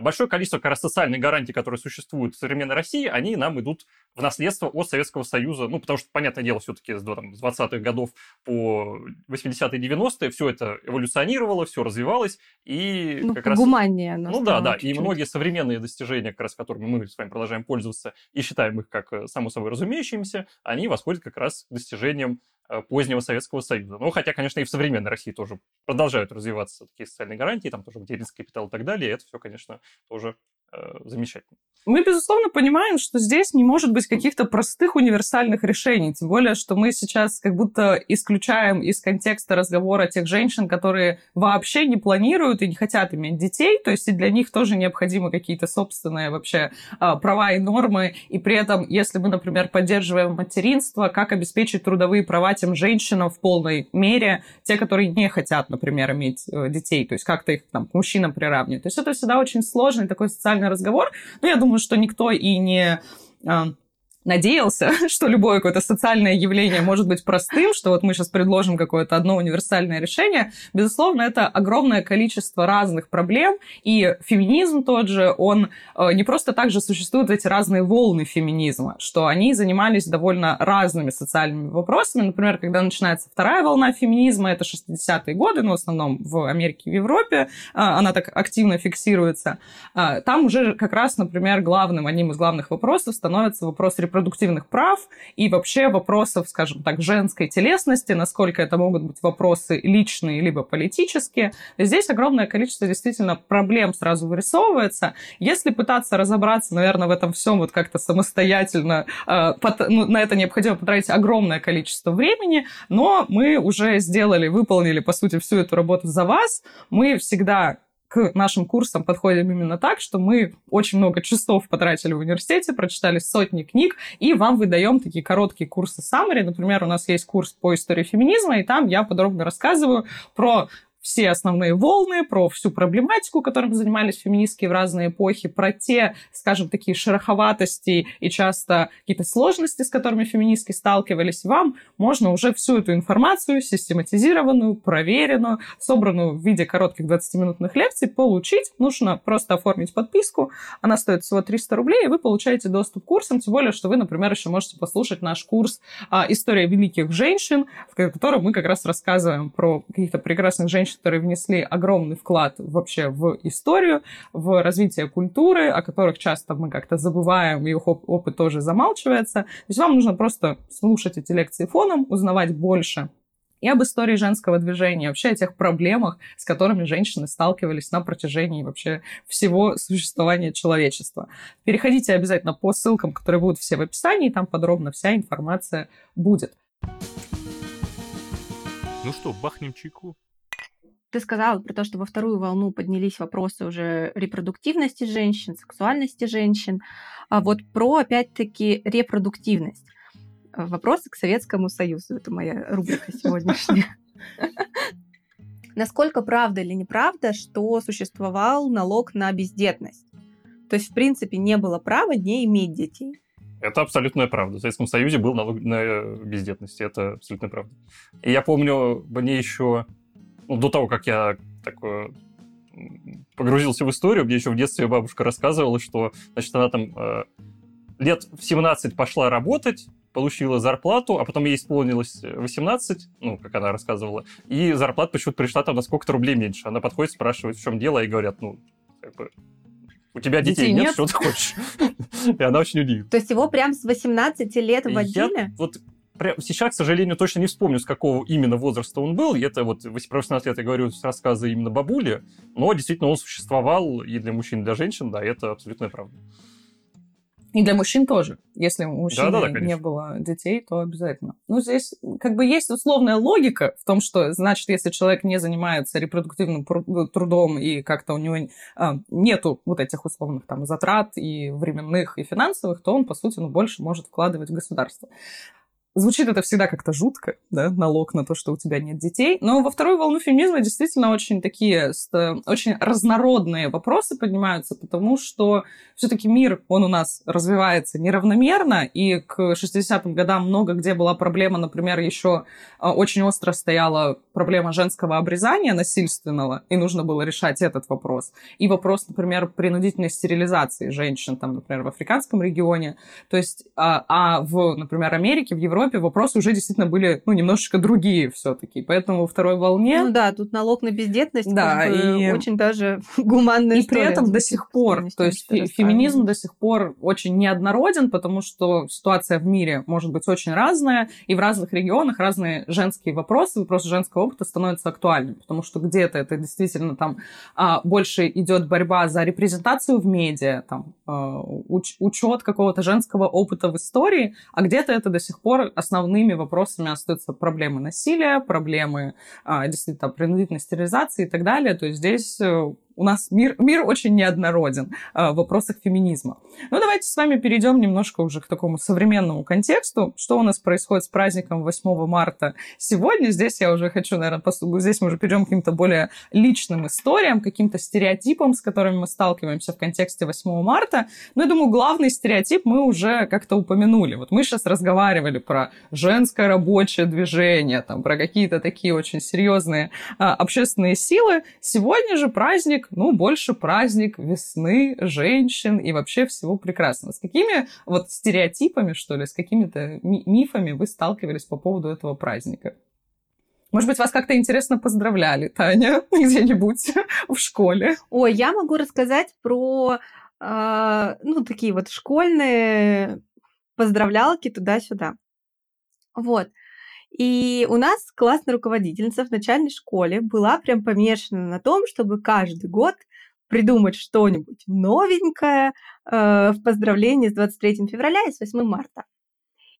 большое количество как раз социальных гарантий, которые существуют в современной России, они нам идут в наследство от Советского Союза, ну, потому что, понятное дело, все-таки с, там, с 20-х годов по 80-е, 90-е все это эволюционировало, все развивалось, и ну, как раз гуманнее. Ну да, да. Чуть-чуть. И многие современные достижения, как раз которыми мы с вами продолжаем пользоваться и считаем их как э, само собой разумеющимися, они восходят как раз к достижениям э, позднего Советского Союза. Ну, хотя, конечно, и в современной России тоже продолжают развиваться такие социальные гарантии, там тоже материнский капитал и так далее, и это все, конечно, тоже замечательно. Мы, безусловно, понимаем, что здесь не может быть каких-то простых универсальных решений, тем более, что мы сейчас как будто исключаем из контекста разговора тех женщин, которые вообще не планируют и не хотят иметь детей, то есть и для них тоже необходимы какие-то собственные вообще а, права и нормы, и при этом, если мы, например, поддерживаем материнство, как обеспечить трудовые права тем женщинам в полной мере, те, которые не хотят, например, иметь э, детей, то есть как-то их там к мужчинам приравнивать. То есть это всегда очень сложный такой социальный разговор, но я думаю, думаю, что никто и не а, надеялся, что любое какое-то социальное явление может быть простым, что вот мы сейчас предложим какое-то одно универсальное решение. Безусловно, это огромное количество разных проблем, и феминизм тот же, он э, не просто так же существуют эти разные волны феминизма, что они занимались довольно разными социальными вопросами. Например, когда начинается вторая волна феминизма, это 60-е годы, ну, в основном в Америке и в Европе, э, она так активно фиксируется. Э, там уже как раз, например, главным, одним из главных вопросов становится вопрос репродукции репродуктивных прав и вообще вопросов, скажем так, женской телесности, насколько это могут быть вопросы личные либо политические. Здесь огромное количество действительно проблем сразу вырисовывается. Если пытаться разобраться, наверное, в этом всем вот как-то самостоятельно, э, ну, на это необходимо потратить огромное количество времени, но мы уже сделали, выполнили, по сути, всю эту работу за вас. Мы всегда к нашим курсам подходим именно так, что мы очень много часов потратили в университете, прочитали сотни книг, и вам выдаем такие короткие курсы summary. Например, у нас есть курс по истории феминизма, и там я подробно рассказываю про все основные волны, про всю проблематику, которым занимались феминистки в разные эпохи, про те, скажем, такие шероховатости и часто какие-то сложности, с которыми феминистки сталкивались, вам можно уже всю эту информацию, систематизированную, проверенную, собранную в виде коротких 20-минутных лекций, получить. Нужно просто оформить подписку. Она стоит всего 300 рублей, и вы получаете доступ к курсам, тем более, что вы, например, еще можете послушать наш курс а, «История великих женщин», в котором мы как раз рассказываем про каких-то прекрасных женщин, которые внесли огромный вклад вообще в историю, в развитие культуры, о которых часто мы как-то забываем, и их оп- опыт тоже замалчивается. То есть вам нужно просто слушать эти лекции фоном, узнавать больше и об истории женского движения, вообще о тех проблемах, с которыми женщины сталкивались на протяжении вообще всего существования человечества. Переходите обязательно по ссылкам, которые будут все в описании, там подробно вся информация будет. Ну что, бахнем чайку? Ты сказала про то, что во вторую волну поднялись вопросы уже репродуктивности женщин, сексуальности женщин. А вот про, опять-таки, репродуктивность. Вопросы к Советскому Союзу. Это моя рубрика сегодняшняя. Насколько правда или неправда, что существовал налог на бездетность? То есть, в принципе, не было права не иметь детей. Это абсолютная правда. В Советском Союзе был налог на бездетность. Это абсолютная правда. И я помню, мне еще ну, до того, как я такое погрузился в историю, мне еще в детстве бабушка рассказывала, что, значит, она там э, лет в 17 пошла работать, получила зарплату, а потом ей исполнилось 18, ну, как она рассказывала, и зарплата почему-то пришла там на сколько-то рублей меньше. Она подходит, спрашивает, в чем дело, и говорят, ну, как бы, у тебя детей, детей нет, нет, что ты хочешь? И она очень удивилась. То есть его прям с 18 лет водили? вот сейчас, к сожалению, точно не вспомню, с какого именно возраста он был. Это вот 18 лет я говорю с рассказа именно бабули, но действительно он существовал и для мужчин, и для женщин, да, это абсолютная правда. И для мужчин тоже. Если у мужчин да, да, да, не было детей, то обязательно. Ну, здесь как бы есть условная логика в том, что, значит, если человек не занимается репродуктивным трудом и как-то у него а, нету вот этих условных там затрат и временных, и финансовых, то он, по сути, ну, больше может вкладывать в государство. Звучит это всегда как-то жутко, да, налог на то, что у тебя нет детей. Но во вторую волну феминизма действительно очень такие, очень разнородные вопросы поднимаются, потому что все-таки мир, он у нас развивается неравномерно, и к 60-м годам много где была проблема, например, еще а, очень остро стояла проблема женского обрезания насильственного, и нужно было решать этот вопрос. И вопрос, например, принудительной стерилизации женщин, там, например, в африканском регионе. То есть, а, а в, например, Америке, в Европе Европе вопросы уже действительно были, ну, немножечко другие все-таки. Поэтому во второй волне... Ну да, тут налог на бездетность Да, и- очень даже гуманная И история. при этом до сих пор, то есть фе- феминизм до сих пор очень неоднороден, потому что ситуация в мире может быть очень разная, и в разных регионах разные женские вопросы, вопросы женского опыта становятся актуальными, потому что где-то это действительно там а, больше идет борьба за репрезентацию в медиа, там а, уч- учет какого-то женского опыта в истории, а где-то это до сих пор основными вопросами остаются проблемы насилия, проблемы а, действительно принудительной стерилизации и так далее. То есть здесь э, у нас мир, мир очень неоднороден а, в вопросах феминизма. Ну, давайте с вами перейдем немножко уже к такому современному контексту. Что у нас происходит с праздником 8 марта сегодня? Здесь я уже хочу, наверное, пос- здесь мы уже перейдем к каким-то более личным историям, каким-то стереотипам, с которыми мы сталкиваемся в контексте 8 марта. Ну, я думаю, главный стереотип мы уже как-то упомянули. Вот мы сейчас разговаривали про женское рабочее движение, там, про какие-то такие очень серьезные а, общественные силы. Сегодня же праздник, ну, больше праздник весны, женщин и вообще всего прекрасного. С какими вот стереотипами, что ли, с какими-то ми- мифами вы сталкивались по поводу этого праздника? Может быть, вас как-то интересно поздравляли, Таня, где-нибудь в школе? Ой, я могу рассказать про, а, ну, такие вот школьные поздравлялки туда-сюда. Вот. И у нас классная руководительница в начальной школе была прям помешана на том, чтобы каждый год придумать что-нибудь новенькое э, в поздравлении с 23 февраля и с 8 марта.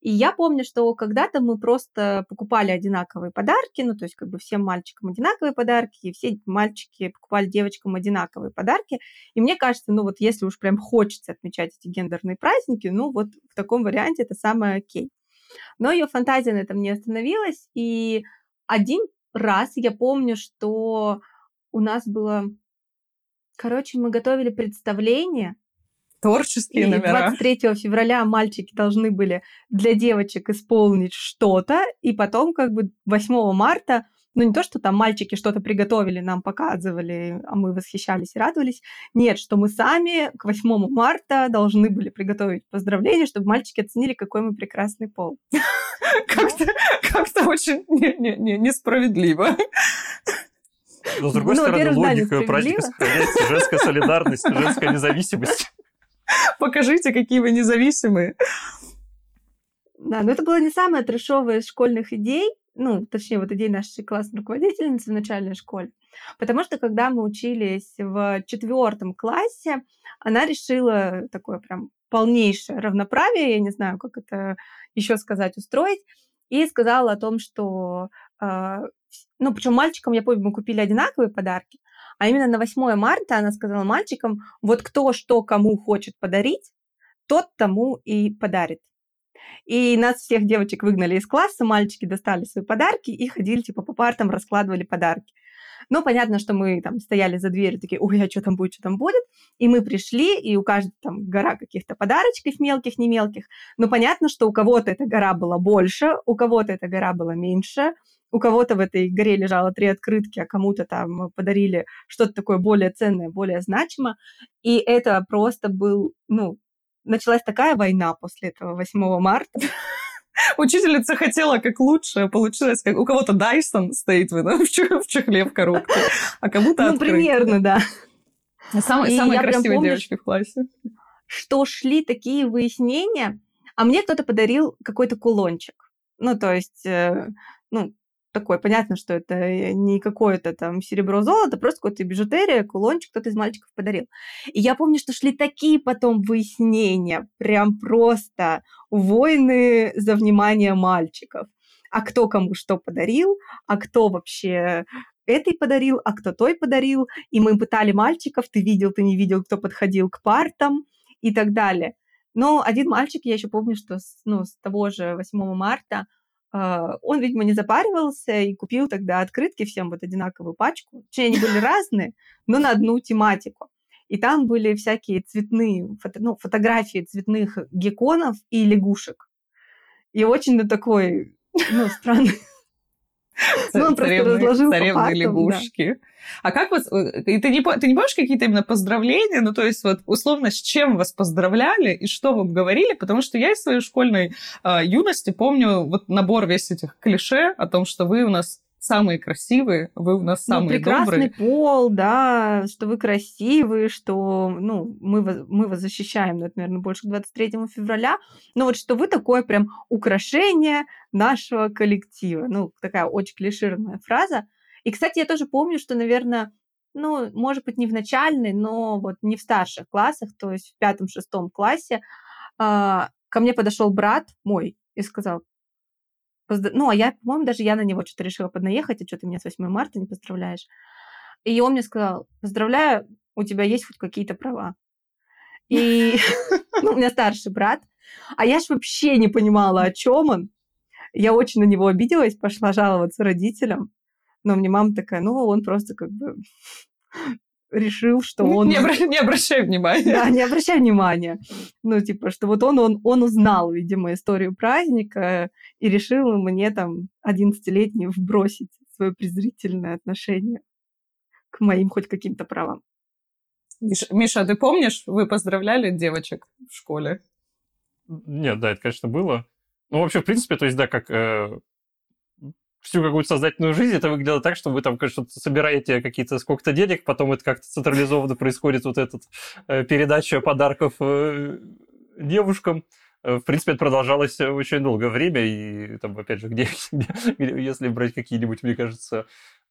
И я помню, что когда-то мы просто покупали одинаковые подарки, ну, то есть как бы всем мальчикам одинаковые подарки, и все мальчики покупали девочкам одинаковые подарки. И мне кажется, ну вот если уж прям хочется отмечать эти гендерные праздники, ну вот в таком варианте это самое окей. Но ее фантазия на этом не остановилась, и один раз я помню, что у нас было... Короче, мы готовили представление, Творческие и номера. 23 февраля мальчики должны были для девочек исполнить что-то, и потом как бы 8 марта, ну не то, что там мальчики что-то приготовили, нам показывали, а мы восхищались и радовались. Нет, что мы сами к 8 марта должны были приготовить поздравления, чтобы мальчики оценили, какой мы прекрасный пол. Как-то как очень не- не- не- несправедливо. Но, с другой Ну, стороны, логика праздника сохраняется. Женская солидарность, женская независимость. Покажите, какие вы независимые. Да, но это была не самая трешовая из школьных идей, ну, точнее, вот идея нашей классной руководительницы в начальной школе. Потому что, когда мы учились в четвертом классе, она решила такое прям полнейшее равноправие, я не знаю, как это еще сказать, устроить, и сказала о том, что, э, ну, причем мальчикам, я помню, мы купили одинаковые подарки, а именно на 8 марта она сказала мальчикам, вот кто что кому хочет подарить, тот тому и подарит. И нас всех девочек выгнали из класса, мальчики достали свои подарки и ходили, типа, по партам, раскладывали подарки. Ну, понятно, что мы там стояли за дверью, такие, ой, а что там будет, что там будет. И мы пришли, и у каждого там гора каких-то подарочков мелких, не мелких. Но понятно, что у кого-то эта гора была больше, у кого-то эта гора была меньше, у кого-то в этой горе лежало три открытки, а кому-то там подарили что-то такое более ценное, более значимое. И это просто был, ну, началась такая война после этого 8 марта. Учительница хотела как лучше, а получилось как у кого-то Дайсон стоит в, в чех- в чехле в коробке, а кому-то Ну, примерно, да. Самые, самые красивые помню, девочки в классе. Что шли такие выяснения, а мне кто-то подарил какой-то кулончик. Ну, то есть, э, ну, такой, понятно, что это э, не какое-то там серебро-золото, просто какая-то бижутерия, кулончик кто-то из мальчиков подарил. И я помню, что шли такие потом выяснения, прям просто войны за внимание мальчиков. А кто кому что подарил, а кто вообще этой подарил, а кто той подарил. И мы пытали мальчиков, ты видел, ты не видел, кто подходил к партам и так далее. Но один мальчик, я еще помню, что с, ну, с того же 8 марта он, видимо, не запаривался и купил тогда открытки всем вот одинаковую пачку. Точнее, они были разные, но на одну тематику. И там были всякие цветные, фото, ну, фотографии цветных гекконов и лягушек. И очень ну, такой, ну, странный Ну, он просто разложил царевны лягушки. А как вас... э, И ты не, ты не помнишь какие-то именно поздравления? Ну, то есть, вот, условно, с чем вас поздравляли и что вам говорили? Потому что я из своей школьной а, юности помню вот набор весь этих клише о том, что вы у нас самые красивые, вы у нас Ну, самые прекрасный добрые. пол, да, что вы красивые, что, ну, мы вас, мы вас защищаем, ну, это, наверное, больше к 23 февраля, но вот что вы такое прям украшение нашего коллектива. Ну, такая очень клишированная фраза. И, кстати, я тоже помню, что, наверное, ну, может быть, не в начальной, но вот не в старших классах, то есть в пятом-шестом классе а, ко мне подошел брат мой и сказал, «Поздра- ну, а я, по-моему, даже я на него что-то решила поднаехать, а что ты меня с 8 марта не поздравляешь? И он мне сказал, поздравляю, у тебя есть хоть какие-то права. И ну, у меня старший брат, а я ж вообще не понимала, о чем он. Я очень на него обиделась, пошла жаловаться родителям. Но мне мама такая, ну, он просто как бы решил, что он... Не, обра- не обращай внимания. Да, не обращай внимания. Ну, типа, что вот он, он, он узнал, видимо, историю праздника и решил мне там 11-летний вбросить свое презрительное отношение к моим хоть каким-то правам. Миш- Миша, а ты помнишь, вы поздравляли девочек в школе? Нет, да, это, конечно, было. Ну, вообще, в принципе, то есть, да, как э, всю какую-то сознательную жизнь, это выглядело так, что вы там, конечно, собираете какие-то сколько-то денег, потом это как-то централизованно происходит, вот этот э, передача подарков э, девушкам. Э, В принципе, это продолжалось э, очень долгое время, и там, опять же, где, где- если брать какие-нибудь, мне кажется,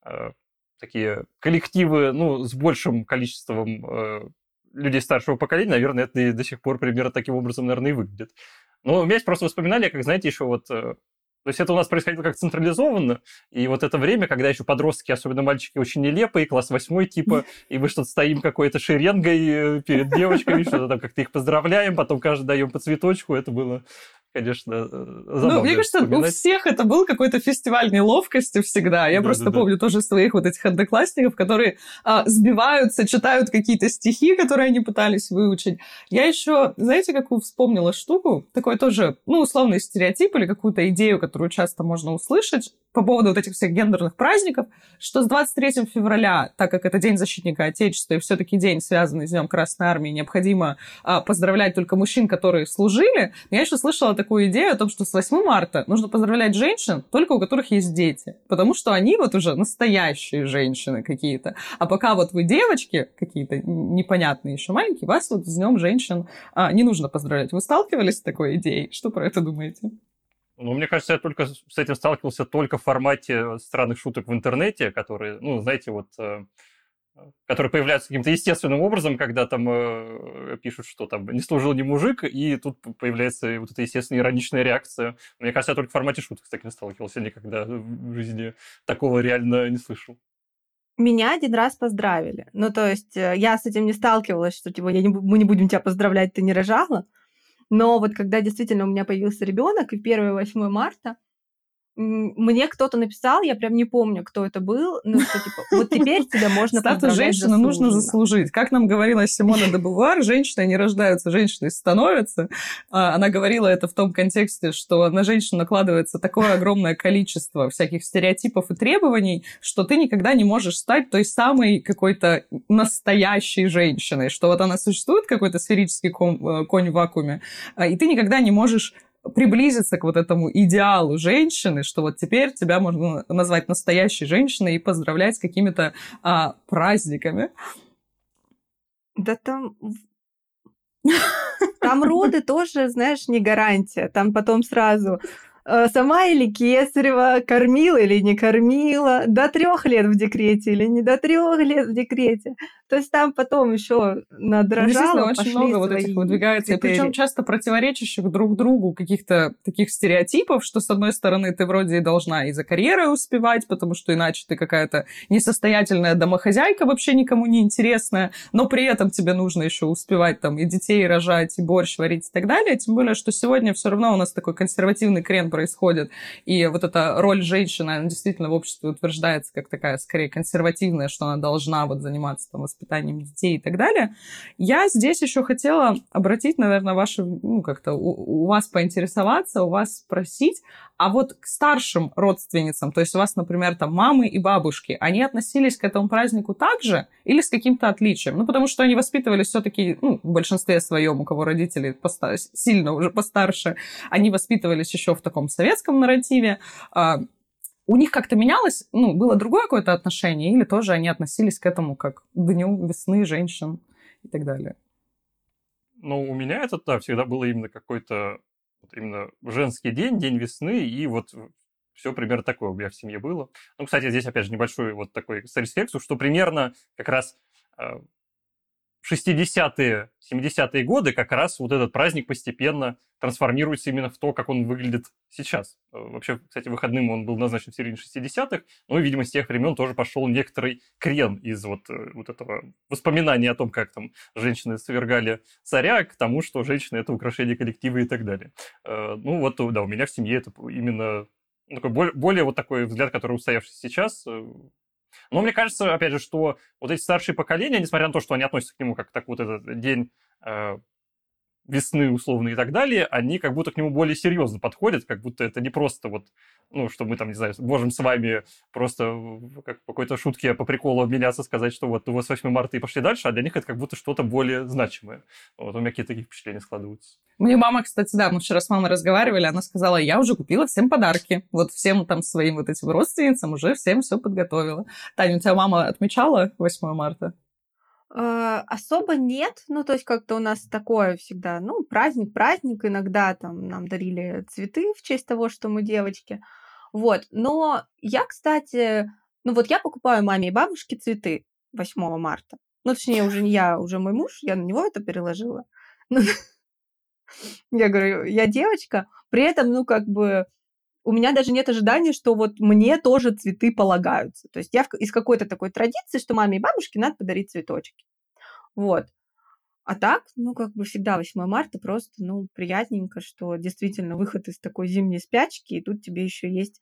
э, такие коллективы, ну, с большим количеством э, людей старшего поколения, наверное, это и до сих пор примерно таким образом, наверное, и выглядит. Но у меня есть просто воспоминания, как, знаете, еще вот... То есть это у нас происходило как централизованно, и вот это время, когда еще подростки, особенно мальчики, очень нелепые, класс восьмой типа, и мы что-то стоим какой-то шеренгой э, перед девочками, что-то там как-то их поздравляем, потом каждый даем по цветочку, это было, конечно, э, забавно Ну, мне кажется, у вспоминать. всех это был какой-то фестиваль неловкости всегда. Я Да, просто да, да. помню тоже своих вот этих одноклассников, которые а, сбиваются, читают какие-то стихи, которые они пытались выучить. Я еще, знаете, какую вспомнила штуку? Такой тоже, ну, условный стереотип или какую-то идею, которую часто можно услышать по поводу вот этих всех гендерных праздников, что с 23 февраля, так как это День защитника Отечества и все-таки день, связанный с Днем Красной Армии, необходимо а, поздравлять только мужчин, которые служили. Я еще слышала такую идею о том, что с 8 марта нужно поздравлять женщин, только у которых есть дети. Потому что они вот уже настоящие женщины какие-то. А пока вот вы девочки какие-то непонятные еще маленькие, вас вот с Днем женщин а, не нужно поздравлять. Вы сталкивались с такой идеей? Что про это думаете? Ну, мне кажется, я только с этим сталкивался только в формате странных шуток в интернете, которые, ну, знаете, вот, э, которые появляются каким-то естественным образом, когда там э, пишут, что там не служил ни мужик, и тут появляется вот эта естественная ироничная реакция. Мне кажется, я только в формате шуток с таким сталкивался, никогда в жизни такого реально не слышал. Меня один раз поздравили. Ну, то есть э, я с этим не сталкивалась, что типа я не, мы не будем тебя поздравлять, ты не рожала. Но вот когда действительно у меня появился ребенок, и 1 и 8 марта, мне кто-то написал, я прям не помню, кто это был, ну, что типа, вот теперь тебя можно Статус женщины нужно заслужить. Как нам говорила Симона де Бувар, женщины не рождаются, женщины становятся. А, Она говорила это в том контексте, что на женщину накладывается такое огромное количество всяких стереотипов и требований, что ты никогда не можешь стать той самой какой-то настоящей женщиной, что вот она существует, какой-то сферический э, конь в вакууме, а, и ты никогда не можешь приблизиться к вот этому идеалу женщины, что вот теперь тебя можно назвать настоящей женщиной и поздравлять с какими-то а, праздниками. Да там... Там роды тоже, знаешь, не гарантия. Там потом сразу э, сама или Кесарева, кормила или не кормила, до трех лет в декрете или не до трех лет в декрете. То есть там потом еще надрожало, очень пошли много вот этих выдвигается, и критерии. причем часто противоречащих друг другу каких-то таких стереотипов, что, с одной стороны, ты вроде и должна и за карьерой успевать, потому что иначе ты какая-то несостоятельная домохозяйка, вообще никому не интересная, но при этом тебе нужно еще успевать там и детей рожать, и борщ варить и так далее. Тем более, что сегодня все равно у нас такой консервативный крен происходит, и вот эта роль женщины, она действительно в обществе утверждается как такая, скорее, консервативная, что она должна вот заниматься там воспитанием воспитанием детей и так далее. Я здесь еще хотела обратить, наверное, ваше, ну, как-то у, у вас поинтересоваться, у вас спросить, а вот к старшим родственницам, то есть у вас, например, там мамы и бабушки, они относились к этому празднику так же или с каким-то отличием? Ну, потому что они воспитывались все-таки, ну, в большинстве своем, у кого родители поста- сильно уже постарше, они воспитывались еще в таком советском нарративе. У них как-то менялось, ну, было другое какое-то отношение, или тоже они относились к этому как к дню весны женщин и так далее? Ну, у меня это, да, всегда было именно какой-то вот именно женский день, день весны, и вот все примерно такое у меня в семье было. Ну, кстати, здесь, опять же, небольшой вот такой сальсфексу, что примерно как раз а, 60-е, 70-е годы как раз вот этот праздник постепенно трансформируется именно в то, как он выглядит сейчас. Э, вообще, кстати, выходным он был назначен в середине 60-х, но, видимо, с тех времен тоже пошел некоторый крен из вот, э, вот этого воспоминания о том, как там женщины свергали царя, к тому, что женщины — это украшение коллектива и так далее. Э, ну вот, да, у меня в семье это именно такой более, вот такой взгляд, который устоявшийся сейчас, но мне кажется, опять же, что вот эти старшие поколения, несмотря на то, что они относятся к нему как так вот этот день э, весны условно и так далее, они как будто к нему более серьезно подходят, как будто это не просто вот, ну, что мы там, не знаю, можем с вами просто как по какой-то шутке по приколу обменяться, сказать, что вот у вас 8 марта и пошли дальше, а для них это как будто что-то более значимое. Вот у меня какие-то такие впечатления складываются. Мне мама, кстати, да, мы вчера с мамой разговаривали, она сказала, я уже купила всем подарки. Вот всем там своим вот этим родственницам уже всем все подготовила. Таня, у тебя мама отмечала 8 марта? Э, особо нет. Ну, то есть как-то у нас такое всегда, ну, праздник, праздник. Иногда там нам дарили цветы в честь того, что мы девочки. Вот. Но я, кстати, ну вот я покупаю маме и бабушке цветы 8 марта. Ну, точнее, уже не я, уже мой муж, я на него это переложила. Ну, я говорю, я девочка, при этом, ну, как бы, у меня даже нет ожидания, что вот мне тоже цветы полагаются. То есть я из какой-то такой традиции, что маме и бабушке надо подарить цветочки. Вот. А так, ну, как бы всегда 8 марта просто, ну, приятненько, что действительно выход из такой зимней спячки, и тут тебе еще есть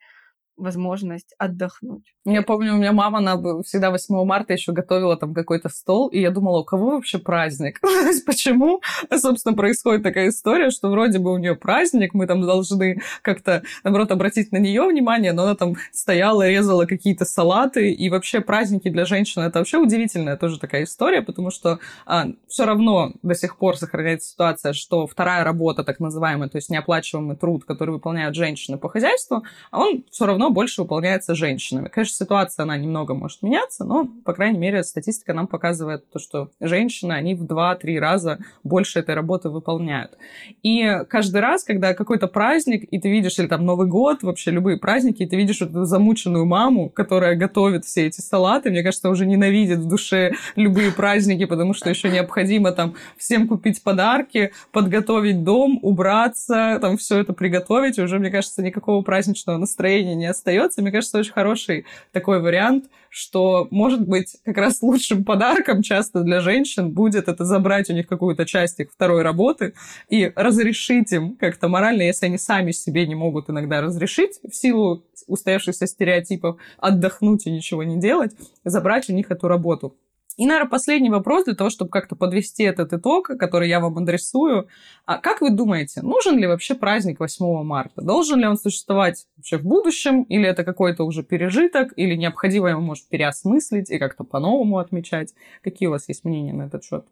возможность отдохнуть. Я помню, у меня мама, она всегда 8 марта еще готовила там какой-то стол, и я думала, у кого вообще праздник? Почему, собственно, происходит такая история, что вроде бы у нее праздник, мы там должны как-то, наоборот, обратить на нее внимание, но она там стояла, резала какие-то салаты, и вообще праздники для женщин это вообще удивительная тоже такая история, потому что а, все равно до сих пор сохраняется ситуация, что вторая работа, так называемая, то есть неоплачиваемый труд, который выполняют женщины по хозяйству, а он все равно больше выполняется женщинами. Конечно, ситуация, она немного может меняться, но, по крайней мере, статистика нам показывает то, что женщины, они в 2-3 раза больше этой работы выполняют. И каждый раз, когда какой-то праздник, и ты видишь, или там Новый год, вообще любые праздники, и ты видишь эту замученную маму, которая готовит все эти салаты, мне кажется, уже ненавидит в душе любые праздники, потому что еще необходимо там всем купить подарки, подготовить дом, убраться, там все это приготовить, и уже, мне кажется, никакого праздничного настроения не остается. Мне кажется, очень хороший такой вариант, что, может быть, как раз лучшим подарком часто для женщин будет это забрать у них какую-то часть их второй работы и разрешить им как-то морально, если они сами себе не могут иногда разрешить в силу устоявшихся стереотипов отдохнуть и ничего не делать, забрать у них эту работу. И, наверное, последний вопрос для того, чтобы как-то подвести этот итог, который я вам адресую. А как вы думаете, нужен ли вообще праздник 8 марта? Должен ли он существовать вообще в будущем? Или это какой-то уже пережиток? Или необходимо его, может, переосмыслить и как-то по-новому отмечать? Какие у вас есть мнения на этот счет?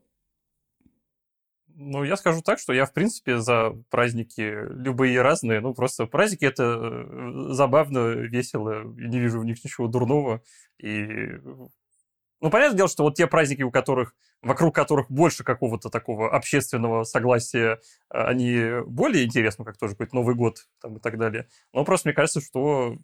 Ну, я скажу так, что я, в принципе, за праздники любые разные. Ну, просто праздники — это э, забавно, весело, не вижу в них ничего дурного. И ну, понятное дело, что вот те праздники, у которых, вокруг которых больше какого-то такого общественного согласия, а, они более интересны, как тоже какой-то Новый год там, и так далее. Но просто мне кажется, что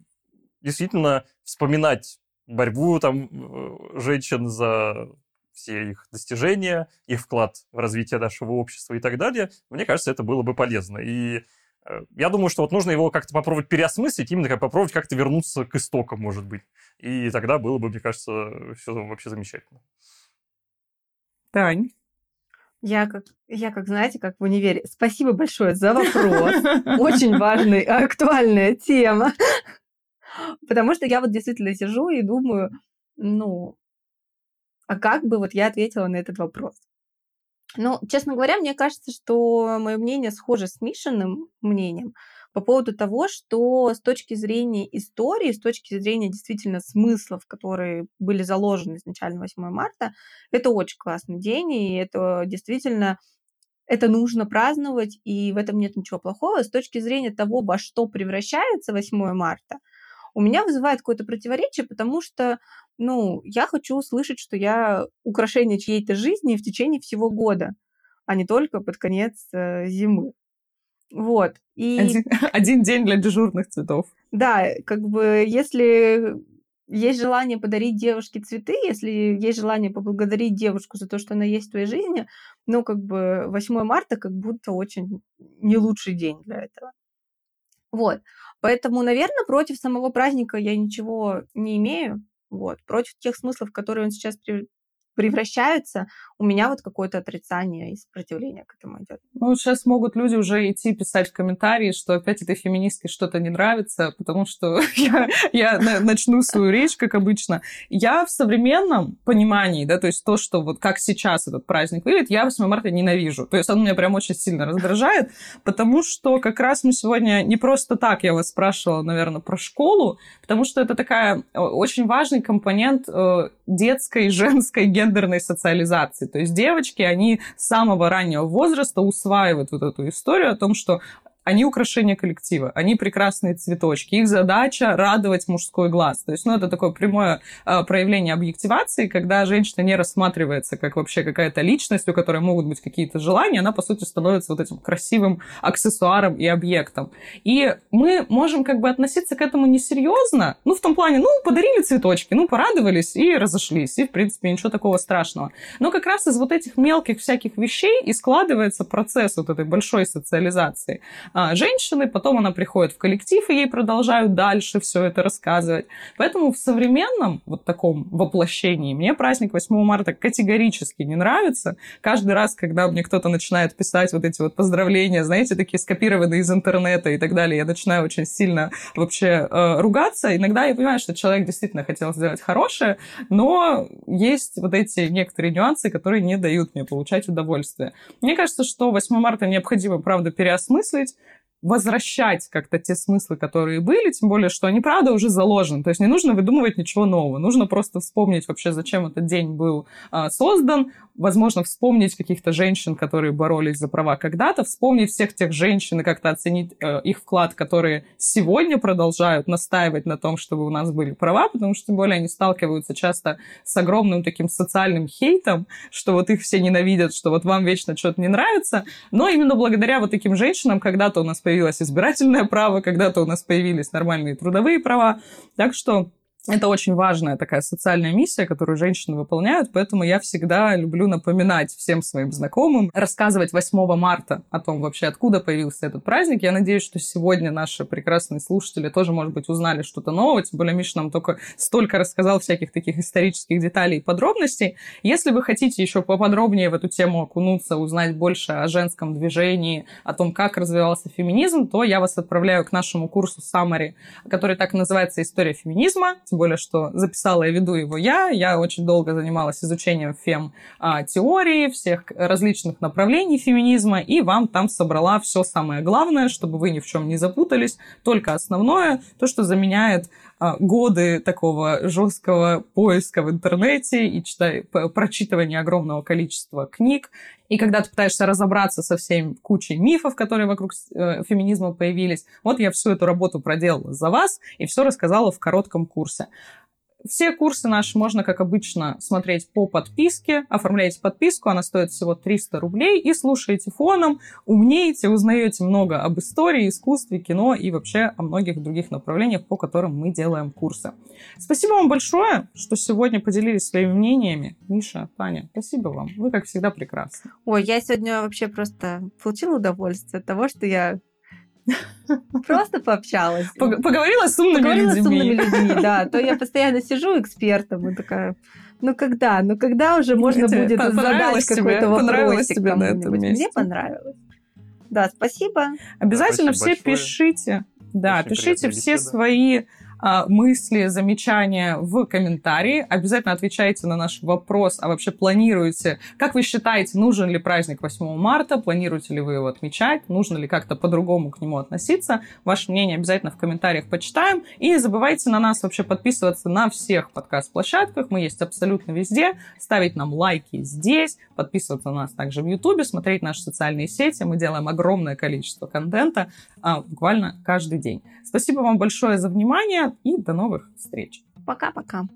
действительно вспоминать борьбу там э, женщин за все их достижения, их вклад в развитие нашего общества и так далее, мне кажется, это было бы полезно. И Э, я думаю, что вот нужно его как-то попробовать переосмыслить, именно как попробовать как-то вернуться к истокам, может быть. И тогда было бы, мне кажется, все вообще замечательно. Тань? Я как, я как, знаете, как в универе. Спасибо большое за вопрос. Очень важная, актуальная тема. Потому что я вот действительно сижу и думаю, ну, А как бы вот я ответила на этот вопрос? Ну, честно говоря, мне кажется, что мое мнение схоже с Мишиным мнением по поводу того, что с точки зрения истории, с точки зрения действительно смыслов, которые были заложены изначально 8 марта, это очень классный день, и это действительно это нужно праздновать, и в этом нет ничего плохого. С точки зрения того, во что превращается 8 марта, у меня вызывает какое-то противоречие, потому что, ну, я хочу услышать, что я украшение чьей-то жизни в течение всего года, а не только под конец э, зимы. Вот. И... Один, один день для дежурных цветов. Да, как бы если есть желание подарить девушке цветы, если есть желание поблагодарить девушку за то, что она есть в твоей жизни, ну, как бы 8 марта как будто очень не лучший день для этого. Вот. Поэтому, наверное, против самого праздника я ничего не имею. Вот. Против тех смыслов, которые он сейчас превращаются, у меня вот какое-то отрицание и сопротивление к этому идет. Ну, сейчас могут люди уже идти писать в комментарии, что опять этой феминистке что-то не нравится, потому что я, я начну свою речь, как обычно. Я в современном понимании, да, то есть то, что вот как сейчас этот праздник выглядит, я 8 марта ненавижу. То есть он меня прям очень сильно раздражает, потому что как раз мы сегодня не просто так, я вас спрашивала, наверное, про школу, потому что это такая очень важный компонент э, детской, женской, гендерной социализации. То есть девочки, они с самого раннего возраста усваивают вот эту историю о том, что они украшение коллектива, они прекрасные цветочки. Их задача радовать мужской глаз. То есть, ну, это такое прямое э, проявление объективации, когда женщина не рассматривается как вообще какая-то личность, у которой могут быть какие-то желания, она, по сути, становится вот этим красивым аксессуаром и объектом. И мы можем как бы относиться к этому несерьезно, ну, в том плане, ну, подарили цветочки, ну, порадовались и разошлись, и, в принципе, ничего такого страшного. Но как раз из вот этих мелких всяких вещей и складывается процесс вот этой большой социализации а, женщины, потом она приходит в коллектив, и ей продолжают дальше все это рассказывать. Поэтому в современном вот таком воплощении мне праздник 8 марта категорически не нравится. Каждый раз, когда мне кто-то начинает писать вот эти вот поздравления, знаете, такие скопированные из интернета и так далее, я начинаю очень сильно вообще э, ругаться. Иногда я понимаю, что человек действительно хотел сделать хорошее, но есть вот эти некоторые нюансы, которые не дают мне получать удовольствие. Мне кажется, что 8 марта необходимо, правда, переосмыслить, возвращать как-то те смыслы, которые были, тем более, что они, правда, уже заложены. То есть не нужно выдумывать ничего нового. Нужно просто вспомнить вообще, зачем этот день был а, создан, возможно, вспомнить каких-то женщин, которые боролись за права когда-то, вспомнить всех тех женщин и как-то оценить э, их вклад, которые сегодня продолжают настаивать на том, чтобы у нас были права, потому что, тем более, они сталкиваются часто с огромным таким социальным хейтом, что вот их все ненавидят, что вот вам вечно что-то не нравится. Но именно благодаря вот таким женщинам когда-то у нас появилось избирательное право, когда-то у нас появились нормальные трудовые права. Так что это очень важная такая социальная миссия, которую женщины выполняют, поэтому я всегда люблю напоминать всем своим знакомым, рассказывать 8 марта о том вообще, откуда появился этот праздник. Я надеюсь, что сегодня наши прекрасные слушатели тоже, может быть, узнали что-то новое, тем более Миша нам только столько рассказал всяких таких исторических деталей и подробностей. Если вы хотите еще поподробнее в эту тему окунуться, узнать больше о женском движении, о том, как развивался феминизм, то я вас отправляю к нашему курсу Summary, который так называется «История феминизма», тем более, что записала и веду его я. Я очень долго занималась изучением фем-теории, всех различных направлений феминизма, и вам там собрала все самое главное, чтобы вы ни в чем не запутались, только основное, то, что заменяет а, годы такого жесткого поиска в интернете и читай, прочитывания огромного количества книг. И когда ты пытаешься разобраться со всеми кучей мифов, которые вокруг э, феминизма появились, вот я всю эту работу проделала за вас и все рассказала в коротком курсе. Все курсы наши можно, как обычно, смотреть по подписке. Оформляете подписку, она стоит всего 300 рублей, и слушаете фоном, умнеете, узнаете много об истории, искусстве, кино и вообще о многих других направлениях, по которым мы делаем курсы. Спасибо вам большое, что сегодня поделились своими мнениями. Миша, Таня, спасибо вам. Вы, как всегда, прекрасны. Ой, я сегодня вообще просто получила удовольствие от того, что я Просто пообщалась. Поговорила с умными Поговорила людьми. с умными людьми, да. То я постоянно сижу экспертом и такая, ну когда? Ну когда уже можно будет задать какой-то на этом месте? Мне понравилось. Да, спасибо. Обязательно все пишите. Да, пишите все свои мысли, замечания в комментарии. Обязательно отвечайте на наш вопрос, а вообще планируете, как вы считаете, нужен ли праздник 8 марта, планируете ли вы его отмечать, нужно ли как-то по-другому к нему относиться. Ваше мнение обязательно в комментариях почитаем. И не забывайте на нас вообще подписываться на всех подкаст-площадках. Мы есть абсолютно везде. Ставить нам лайки здесь, подписываться на нас также в Ютубе, смотреть наши социальные сети. Мы делаем огромное количество контента а, буквально каждый день. Спасибо вам большое за внимание и до новых встреч. Пока-пока.